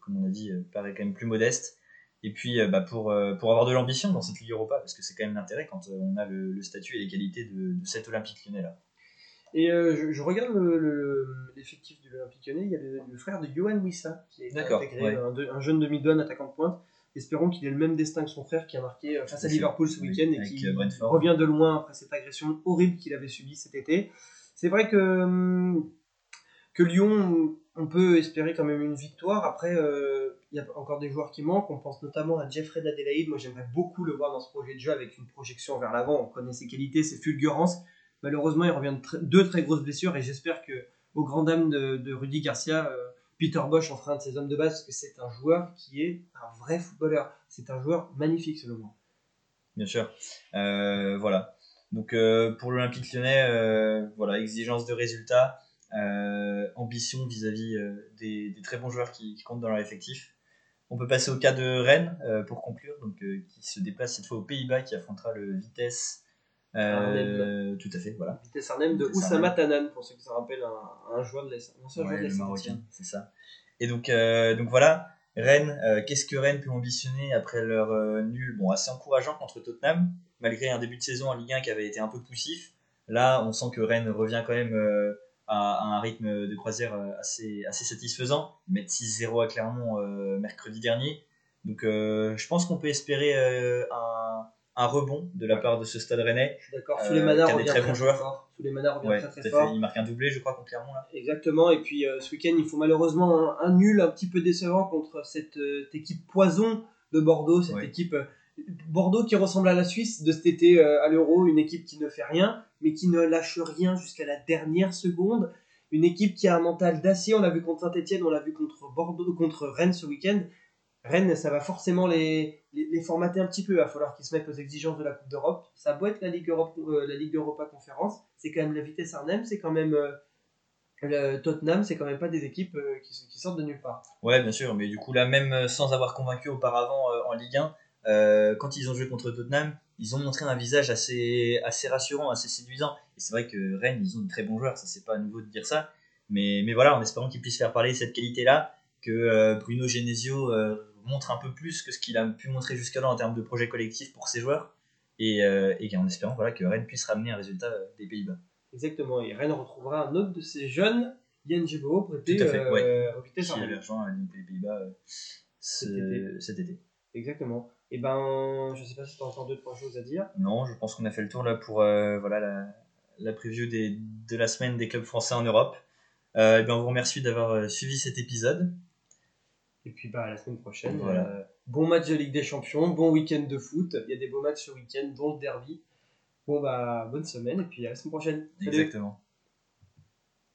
comme on a dit, paraît quand même plus modeste. Et puis, bah, pour, pour avoir de l'ambition dans cette Ligue Europa, parce que c'est quand même l'intérêt quand on a le, statut et les qualités de, de cet Olympique lyonnais-là.
Et euh, je, regarde le- le- il y a le, le frère de Johan Wissa qui est intégré,
ouais.
un, de- un jeune demi-donne attaquant de pointe. Espérons qu'il ait le même destin que son frère qui a marqué euh, face à. Liverpool ce
Oui,
week-end et qui
euh, Brentford.
revient de loin après cette agression horrible qu'il avait subie cet été. C'est vrai que, hum, que Lyon, on peut espérer quand même une victoire. Après, euh, il y a encore des joueurs qui manquent. On pense notamment à Jeffrey d'Adélaïde. Moi, j'aimerais beaucoup le voir dans ce projet de jeu avec une projection vers l'avant. On connaît ses qualités, ses fulgurances. Malheureusement, il revient de tr- deux très grosses blessures et j'espère que, au grand dam de, Rudy Garcia, euh, Peter Bosch en fera de ses hommes de base parce que c'est un joueur qui est un vrai footballeur. C'est un joueur magnifique selon moi.
Bien sûr. Euh, voilà. Donc euh, pour l'Olympique lyonnais, voilà, exigence de résultats, ambition vis-à-vis des, très bons joueurs qui, qui comptent dans leur effectif. On peut passer au cas de Rennes pour conclure, donc qui se déplace cette fois aux Pays-Bas, qui affrontera le Vitesse. Euh, tout à fait, voilà.
Vitesse Arnhem de Oussama. Tanan, pour ceux qui se rappellent, un, un joueur de joueur
Ouais,
de
le Marocain, c'est ça. Et donc, euh, donc voilà, Rennes, euh, qu'est-ce que Rennes peut ambitionner après leur euh, nul? Bon, assez encourageant contre Tottenham, malgré un début de saison en Ligue 1 qui avait été un peu poussif. Là, on sent que Rennes revient quand même euh, à, à un rythme de croisière assez, assez satisfaisant. Ils mettent 6-0 à Clermont euh, mercredi dernier. Donc, euh, je pense qu'on peut espérer euh, un, un rebond de la part de ce stade rennais.
D'accord,
Euh,
Souleymana revient
très
très, fort. Souleymana revient
Ouais,
très
tout
très
à fait.
fort.
Il marque un doublé, je crois, contre Clermont. Là.
Exactement, et puis euh, ce week-end, il faut malheureusement un, un nul un petit peu décevant contre cette euh, équipe poison de Bordeaux, cette
Ouais.
équipe euh, Bordeaux qui ressemble à la Suisse de cet été à l'Euro, une équipe qui ne fait rien, mais qui ne lâche rien jusqu'à la dernière seconde, une équipe qui a un mental d'acier, on l'a vu contre Saint-Etienne, on l'a vu contre Bordeaux, contre Rennes ce week-end. Rennes, ça va forcément les, les, formater un petit peu. Il va falloir qu'ils se mettent aux exigences de la Coupe d'Europe. Ça beau être la Ligue, Europe, euh, la Ligue d'Europa Conférence, c'est quand même la vitesse Arnhem, c'est quand même euh, le Tottenham, c'est quand même pas des équipes euh, qui, sortent de nulle part.
Ouais, bien sûr, mais du coup, là, même sans avoir convaincu auparavant en Ligue 1, euh, quand ils ont joué contre Tottenham, ils ont montré un visage assez, assez rassurant, assez séduisant. Et c'est vrai que Rennes, ils ont de très bons joueurs, ça c'est pas nouveau de dire ça. Mais, mais voilà, en espérant qu'ils puissent faire parler cette qualité-là, que Bruno Genesio montre un peu plus que ce qu'il a pu montrer jusqu'alors en termes de projet collectif pour ses joueurs. Et, euh, et en espérant voilà, que Rennes puisse ramener un résultat euh, des Pays-Bas.
Exactement, et Rennes retrouvera un autre de ces jeunes, Yann Gebo, prêté
Tout à fait,
euh,
ouais.
au Vitesse Arnhem.
rejoint les Pays-Bas euh, ce-
Cet été.
cet été.
Exactement. Et ben, je sais pas si tu as encore deux, trois choses à dire.
Non, je pense qu'on a fait le tour là pour euh, voilà, la, la preview des, de la semaine des clubs français en Europe. Euh, et bien, on vous remercie d'avoir euh, suivi cet épisode.
Et puis bah, à la semaine prochaine.
Voilà.
euh, bon match de Ligue des Champions, bon week-end de foot. Il y a des beaux matchs ce week-end, dont le derby. Bon bah, bonne semaine, et puis à la semaine prochaine. Salut.
Exactement.